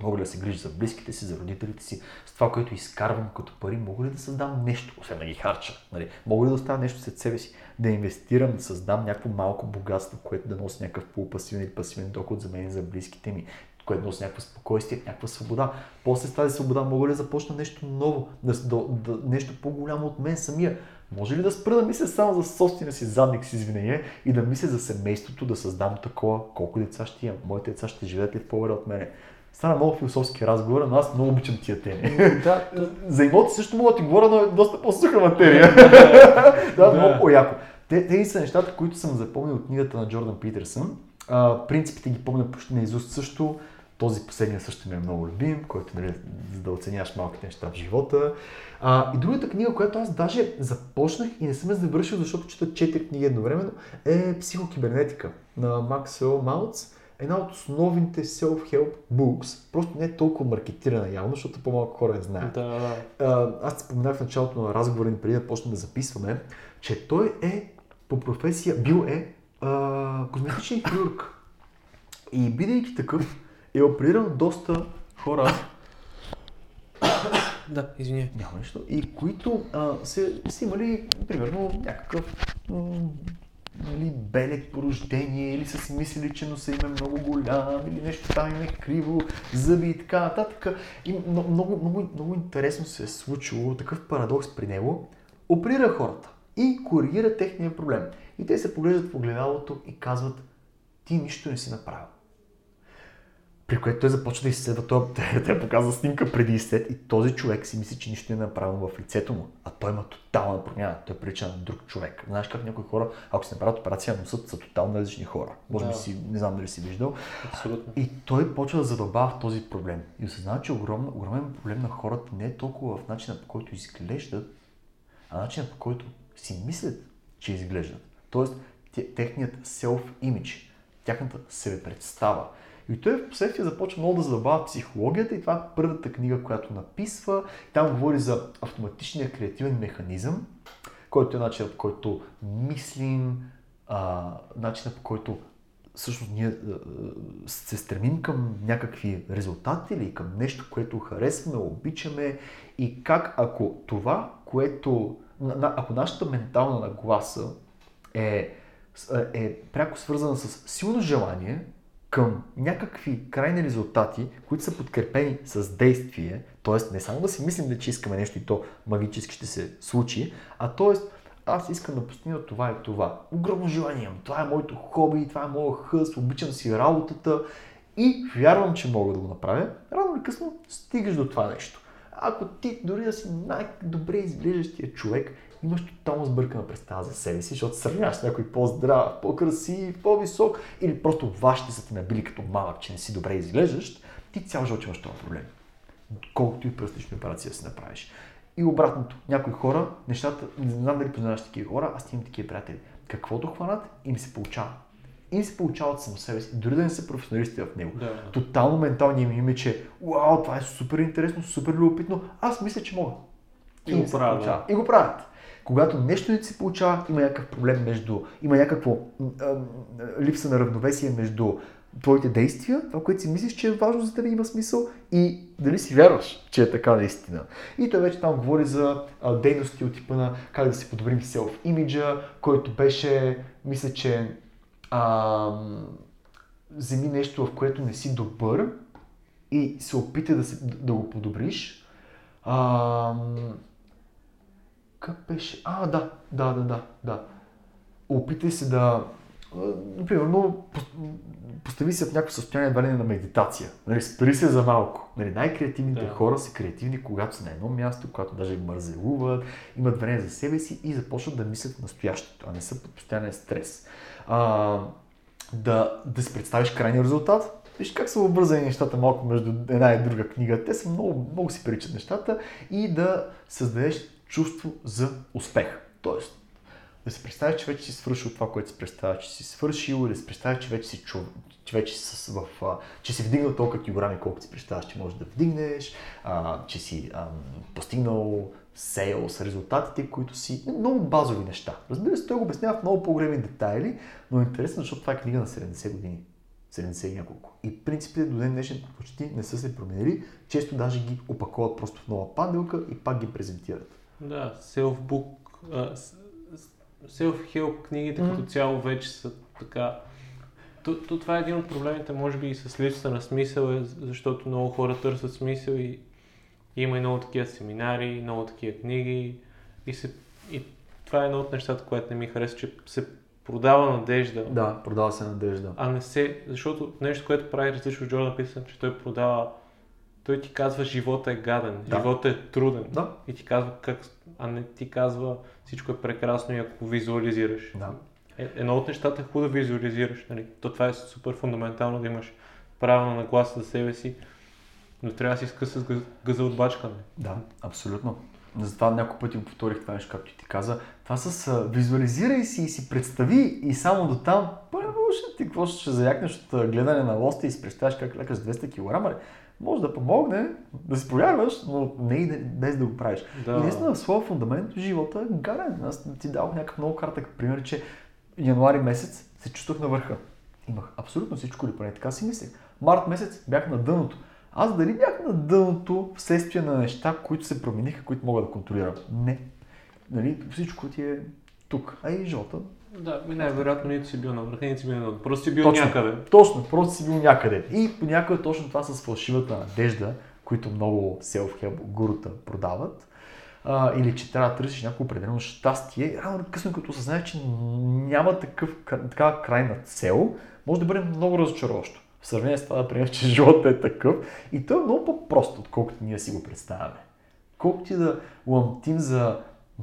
Мога ли да се грижа за близките си, за родителите си, с това, което изкарвам като пари, мога ли да създам нещо, освен да ги харча? Нали? Мога ли да оставя нещо след себе си, да инвестирам, да създам някакво малко богатство, което да носи някакъв полупасивен или пасивен доход за мен и за близките ми, което носи някаква спокойствие, някаква свобода. После с тази свобода мога ли да започна нещо ново, да, да, да, нещо по-голямо от мен самия? Може ли да спра да мисля само за собствения си задник с извинение и да мисля за семейството, да създам такова, колко деца ще имам, моите деца ще живеят ли по-добре от мене? Стана много философски разговор, но аз много обичам тия теми. Да, За имоти също мога да ти говоря, но е доста по-суха материя. да, много по-яко. Те, тези са нещата, които съм запомнил от книгата на Джордан Питерсън. А, принципите ги помня почти на изуст също. Този последния също ми е много любим, който нали, за да оценяваш малките неща в живота. А, и другата книга, която аз даже започнах и не съм я завършил, защото чета четири книги едновременно, е Психокибернетика на Максвел Маутс една от основните self-help books, просто не е толкова маркетирана явно, защото по-малко хора я знаят. Да, да. А, аз ти споменах в началото на разговора ни преди да почнем да записваме, че той е по професия, бил е а, козметичен хирург. И бидейки такъв, е оперирал доста хора, Да, извиня. няма нищо, и които а, са, са имали, примерно, някакъв м, нали, белек по или са си мислили, че носа им е много голям, или нещо там им е криво, зъби и така нататък. И много, много, много интересно се е случило, такъв парадокс при него. Оперира хората и коригира техния проблем. И те се поглеждат в огледалото и казват, ти нищо не си направил. При което той започва да изследва, той, <laughs> той показва снимка преди и след и този човек си мисли, че нищо не е направено в лицето му, а той има тотална промяна, той прилича на друг човек. Знаеш как някои хора, ако се направят операция на носът, са тотално различни хора. Може би Да. си, не знам дали си виждал. Абсолютно. И той почва да задълбава в този проблем. И осъзнава, че огромен, огромен проблем на хората не е толкова в начина по който изглеждат, а начина по който си мислят, че изглеждат. Тоест, те- техният self-image, тяхната себепредстава. И той в последствие започва много да задълбава психологията и това е първата книга, която написва. Там говори за автоматичния креативен механизъм, който е начинът по който мислим, а, начинът по който всъщност ние се стремим към някакви резултати или към нещо, което харесваме, обичаме и как ако това, което, ако нашата ментална нагласа е, е пряко свързана с силно желание към някакви крайни резултати, които са подкрепени с действие, т.е. не само да си мислим, че искаме нещо и то магически ще се случи, а т.е. аз искам да постигна това и това. Огромно желание имам. Това е моето хоби, това е моят хъс, обичам си работата и вярвам, че мога да го направя. Рано или късно стигаш до това нещо. Ако ти дори да си най-добре изглеждащия човек, имаш тотално сбъркана представа за себе си, защото сравняваш с някой по-здрав, по-красив, по-висок или просто вашите са те набили като малък, че не си добре изглеждащ, ти цял живот имаш този проблем. Колкото и пластична операция да си направиш. И обратното, някои хора, нещата, не знам дали познаваш такива хора, аз имам такива приятели. Каквото хванат, им се получава. Им се получава от само себе си, дори да не са професионалисти в него. Да. Тотално менталният ми име, че вау, това е супер интересно, супер любопитно, аз мисля, че мога. И го им се правят. И го правят. Когато нещо не се получава, има някакъв проблем между, има някакво м, липса на равновесие между твоите действия, това, което си мислиш, че е важно за теб има смисъл и дали си вярваш, че е така наистина. И той вече там говори за а, дейности от типа на как да си подобрим селф-имиджа, който беше, мисля, че ам, вземи нещо, в което не си добър и се опитай да, се, да го подобриш. Ам, как беше? А, да, да, да, да, да. Опитай се да, примерно, пос- постави се в някакво състояние едва ли на медитация. Нали, спри се за малко. Нали, най-креативните Да. хора са креативни, когато са на едно място, когато даже мързелуват, имат време за себе си и започват да мислят в настоящето, а не са под постоянен стрес. А, да, да си представиш крайния резултат. Виж как са обвързани нещата малко между една и друга книга. Те са много, много си приличат нещата и да създадеш чувство за успех. Тоест, да си представиш, че вече си свършил това, което си представяш, че си свършил, или да си представиш, че вече си, чу, че вече си, с, в, а, че си вдигнал толкова килограми, колкото си представяш, че можеш да вдигнеш, а, че си ам, постигнал сейлс, резултатите, които си... Много базови неща. Разбира се, той го обяснява в много по-големи детайли, но е интересно, защото това е книга на 70 години. 70 и няколко. И принципите до ден днешен почти не са се променили. Често даже ги опаковат просто в нова панделка и пак ги презентират. Да, self-book, self-help книгите Мгм. като цяло вече са така... То, то, това е един от проблемите, може би и с липса на смисъл, е, защото много хора търсят смисъл и има и много такива семинари, много такива книги и, се, и това е едно от нещата, което не ми харесва, че се продава надежда, Да, продава се надежда. а не се, защото нещо, което прави различно от Джордан Питсън, че той продава, той ти казва живота е гаден, Да. живота е труден. Да. И ти казва как, а не ти казва всичко е прекрасно и ако визуализираш. Да. Е, едно от нещата е хубаво да визуализираш. Нали? То това е супер фундаментално да имаш правилна нагласа за себе си, но трябва да си скъса с гъз- гъза от бачкане. Да, абсолютно. Затова няколко пъти го повторих това нещо, както ти каза. Това с визуализирай си и си представи и само до там, първо ще ти какво ще заякнеш от гледане на лоста и си представяш как лекаш 200 кг. Може да помогне, да си повярваш, но не и без да го правиш. Да. И наистина в своя фундамент живота е гарен. Аз ти дадох някакъв много кратък пример, че януари месец се чувствах на върха. Имах абсолютно всичко, или поне така си мислех. Март месец бях на дъното. Аз дали бях на дъното вследствие на неща, които се промениха, които мога да контролирам? Не. Нали, всичко ти е тук. А и живота. Да, ми най-вероятно нито си бил на върха, нито си бил на. Просто си бил Точно. някъде. Точно, просто си бил някъде. И понякога точно това с фалшивата надежда, които много self-help гурута продават, а, или че трябва да търсиш някакво определено щастие, рано или късно като осъзнаеш, че няма такъв, такава крайна цел, може да бъде много разочароващо. В сравнение с това да приемеш, че живота е такъв и то е много по-просто, отколкото ние си го представяме. Колкото и да ламтим за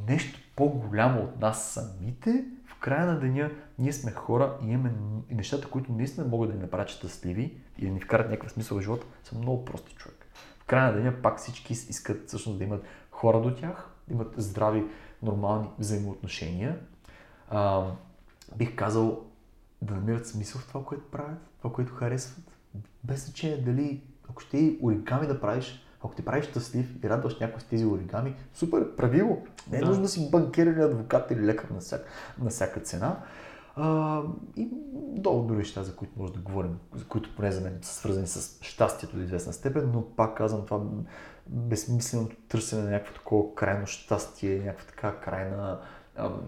нещо по-голямо от нас самите, края на деня ние сме хора и имаме и нещата, които наистина могат да ни направят щастливи и да ни вкарат някакъв смисъл в живота, са много прости човек. В края на деня пак всички искат всъщност да имат хора до тях, да имат здрави, нормални взаимоотношения. А, бих казал да намират смисъл в това, което правят, това, което харесват. Без значение дали, ако ще и оригами да правиш, ако те правиш щастлив и радваш някой с тези оригами, супер, прави го. Не е Да. нужно да си банкер или адвокат или лекар на всяка, на всяка цена. А, и много други неща, за които може да говорим, за които поне за мен са свързани с щастието до известна степен, но пак казвам това безсмисленото търсене на някакво такова крайно щастие, някаква така крайна ам,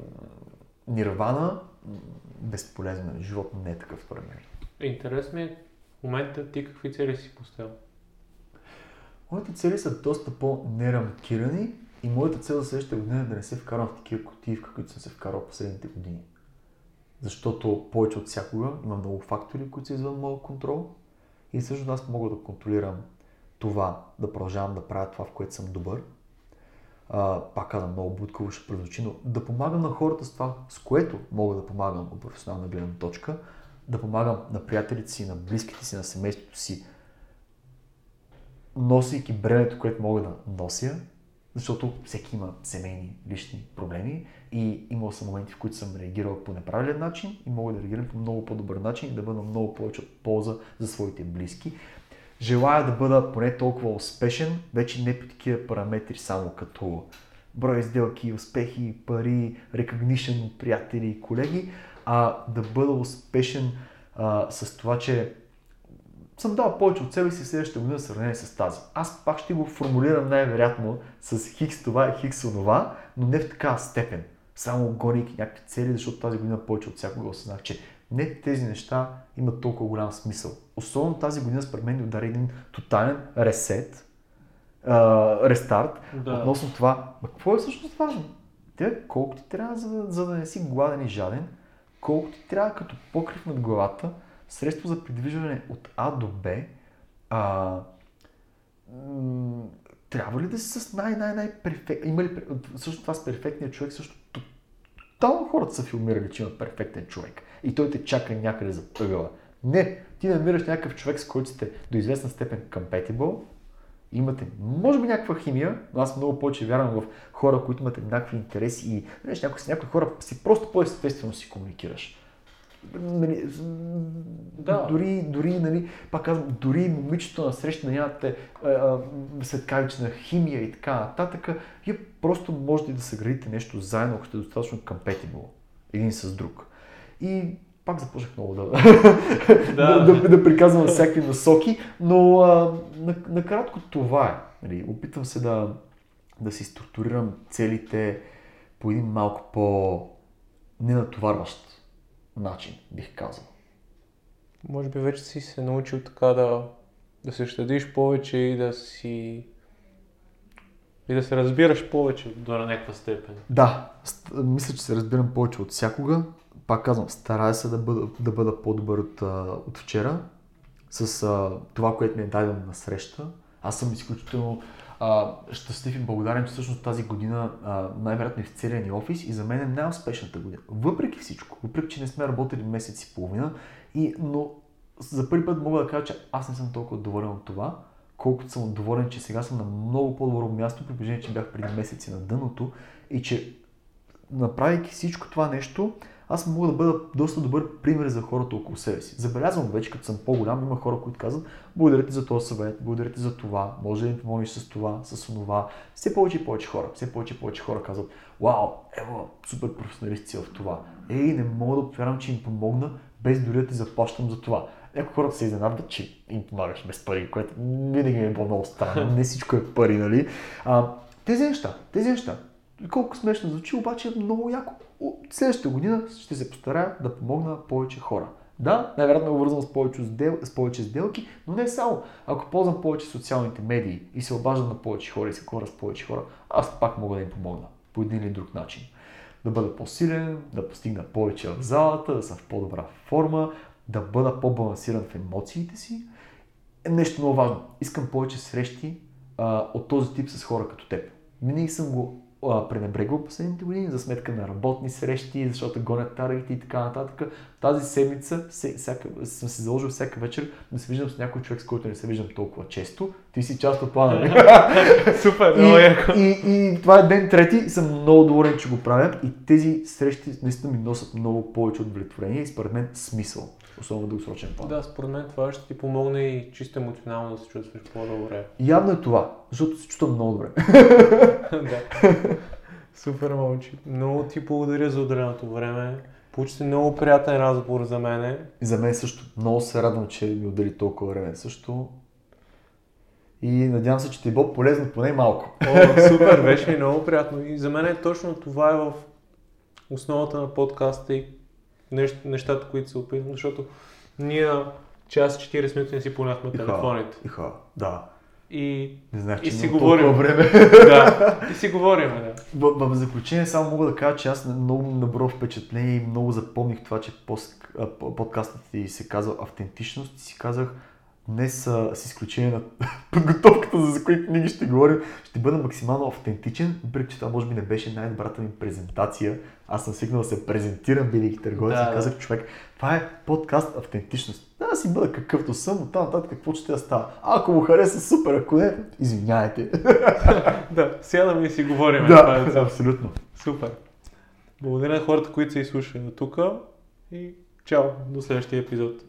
нирвана, м, безполезно. е. Живот не е такъв според мен. Интересно е в момента ти какви цели си поставил. Моите цели са доста по-нерамкирани и моята цел за следващата година е да не се вкарвам в такива кутии, в които съм се вкарал последните години. Защото повече от всякога има много фактори, които са извън моя контрол и също аз мога да контролирам това, да продължавам да правя това, в което съм добър. А, пак казвам, много будково ще прозвучи, но да помагам на хората с това, с което мога да помагам от професионална гледна точка, да помагам на приятелите си, на близките си, на семейството си, носейки бремето, което мога да нося, защото всеки има семейни, лични проблеми и имал съм моменти, в които съм реагирал по неправилен начин и мога да реагирам по много по-добър начин и да бъда много повече от полза за своите близки. Желая да бъда поне толкова успешен, вече не по такива параметри, само като брой сделки, успехи, пари, от приятели и колеги, а да бъда успешен а, с това, че съм дал повече от себе си в следващата година в сравнение с тази. Аз пак ще го формулирам най-вероятно с хикс това и хикс онова, но не в такава степен. Само гонейки някакви цели, защото тази година повече от всякога осъзнах, че не тези неща имат толкова голям смисъл. Особено тази година според мен удари един тотален ресет, а, рестарт, Да. относно това, ма какво е всъщност важно? Те колко ти трябва, за, да- за да не си гладен и жаден, колко ти трябва като покрив над главата, средство за придвижване от А до Б, а, м- трябва ли да си с най-най-най перфект... Има ли... Също това с перфектния човек също Тотално хората са филмирали, че има перфектен човек и той те чака някъде за ъгъла. Не, ти намираш някакъв човек, с който сте до известна степен compatible, имате, може би някаква химия, но аз много повече вярвам в хора, които имат еднакви интереси и знаеш, някои, с някои хора си просто по-естествено си комуникираш. Нали, Да. Дори, дори, нали, пак казвам, дори момичето на среща да нямате светкавична химия и така нататък, вие просто можете да съградите нещо заедно, ако сте достатъчно compatible един с друг. И пак започнах много <laughs> да, да. да, да приказвам всякакви насоки, но а, на- накратко това е. Нали, опитвам се да, да си структурирам целите по един малко по ненатоварващ начин, бих казал. Може би вече си се научил така да, да се щадиш повече и да си... И да се разбираш повече до някаква степен. Да, мисля, че се разбирам повече от всякога. Пак казвам, старая се да бъда, да бъда по-добър от, от вчера с а, това, което ми е дадено на среща. Аз съм изключително а, щастлив и благодарен, че всъщност тази година най-вероятно е в целия ни офис и за мен е най-успешната година. Въпреки всичко, въпреки, че не сме работили месец и половина, и, но за първи път мога да кажа, че аз не съм толкова доволен от това, колкото съм доволен, че сега съм на много по-добро място, при положение, че бях преди месеци на дъното и че направейки всичко това нещо, аз мога да бъда доста добър пример за хората около себе си. Забелязвам вече, като съм по-голям, има хора, които казват, благодаря ти за този съвет, благодаря ти за това, може да ми помогнеш с това, с онова. Все повече и повече хора, все повече и повече хора казват, вау, ево, супер професионалист си в това. Ей, не мога да повярвам, че им помогна, без дори да ти заплащам за това. Някои хората се изненадват, че им помагаш без пари, което винаги е било много странно. Не всичко е пари, нали? А, тези неща, тези неща. Колко смешно звучи, обаче е много яко. Следващата година ще се постарая да помогна повече хора. Да, най-вероятно е обвързано с повече, сдел... с повече сделки, но не само. Ако ползвам повече социалните медии и се обаждам на повече хора и се хора с повече хора, аз пак мога да им помогна по един или друг начин. Да бъда по-силен, да постигна повече в залата, да съм в по-добра форма, да бъда по-балансиран в емоциите си. Е нещо много важно. Искам повече срещи а, от този тип с хора като теб. Винаги съм го пренебрегвал последните години за сметка на работни срещи, защото гонят таргети и така нататък. Тази седмица всяка, съм се заложил всяка вечер да се виждам с някой човек, с който не се виждам толкова често. Ти си част от плана. нали? <laughs> Супер, и, много яко. и, и, това е ден трети и съм много доволен, че го правя. И тези срещи наистина ми носят много повече удовлетворение и според мен смисъл. Особено дългосрочен план. Да, според мен това ще ти помогне и чисто емоционално да се чувстваш по-добре. Явно е това, защото се чувствам много добре. <laughs> да. Супер, момче. Много ти благодаря за отделеното време. Получи се много приятен разговор за мене. И за мен също. Много се радвам, че ми отдели толкова време също. И надявам се, че ти е било полезно поне малко. О, супер, беше много приятно. И за мен е точно това е в основата на подкаста и нещ, нещата, които се опитвам, защото ние час 40 минути не си поняхме телефоните. Иха, да. И, Не знаех, и си говорим. време. <laughs> да, и си говорим, да. В, в заключение само мога да кажа, че аз много набро впечатление и много запомних това, че подкастът ти се казва автентичност и си казах днес с изключение на <laughs> подготовката, за която книги ще говорим, ще бъда максимално автентичен, въпреки че това може би не беше най-добрата ми презентация. Аз съм свикнал да се презентирам, бидейки търговец Да, и да. казах човек, това е подкаст автентичност. Да, да си бъда какъвто съм, от там нататък какво ще да става. Ако му хареса, супер, ако не, извиняйте. <laughs> Да, сядаме и си говорим. това е да, абсолютно. Супер. Благодаря на хората, които са изслушали до тук и чао, до следващия епизод.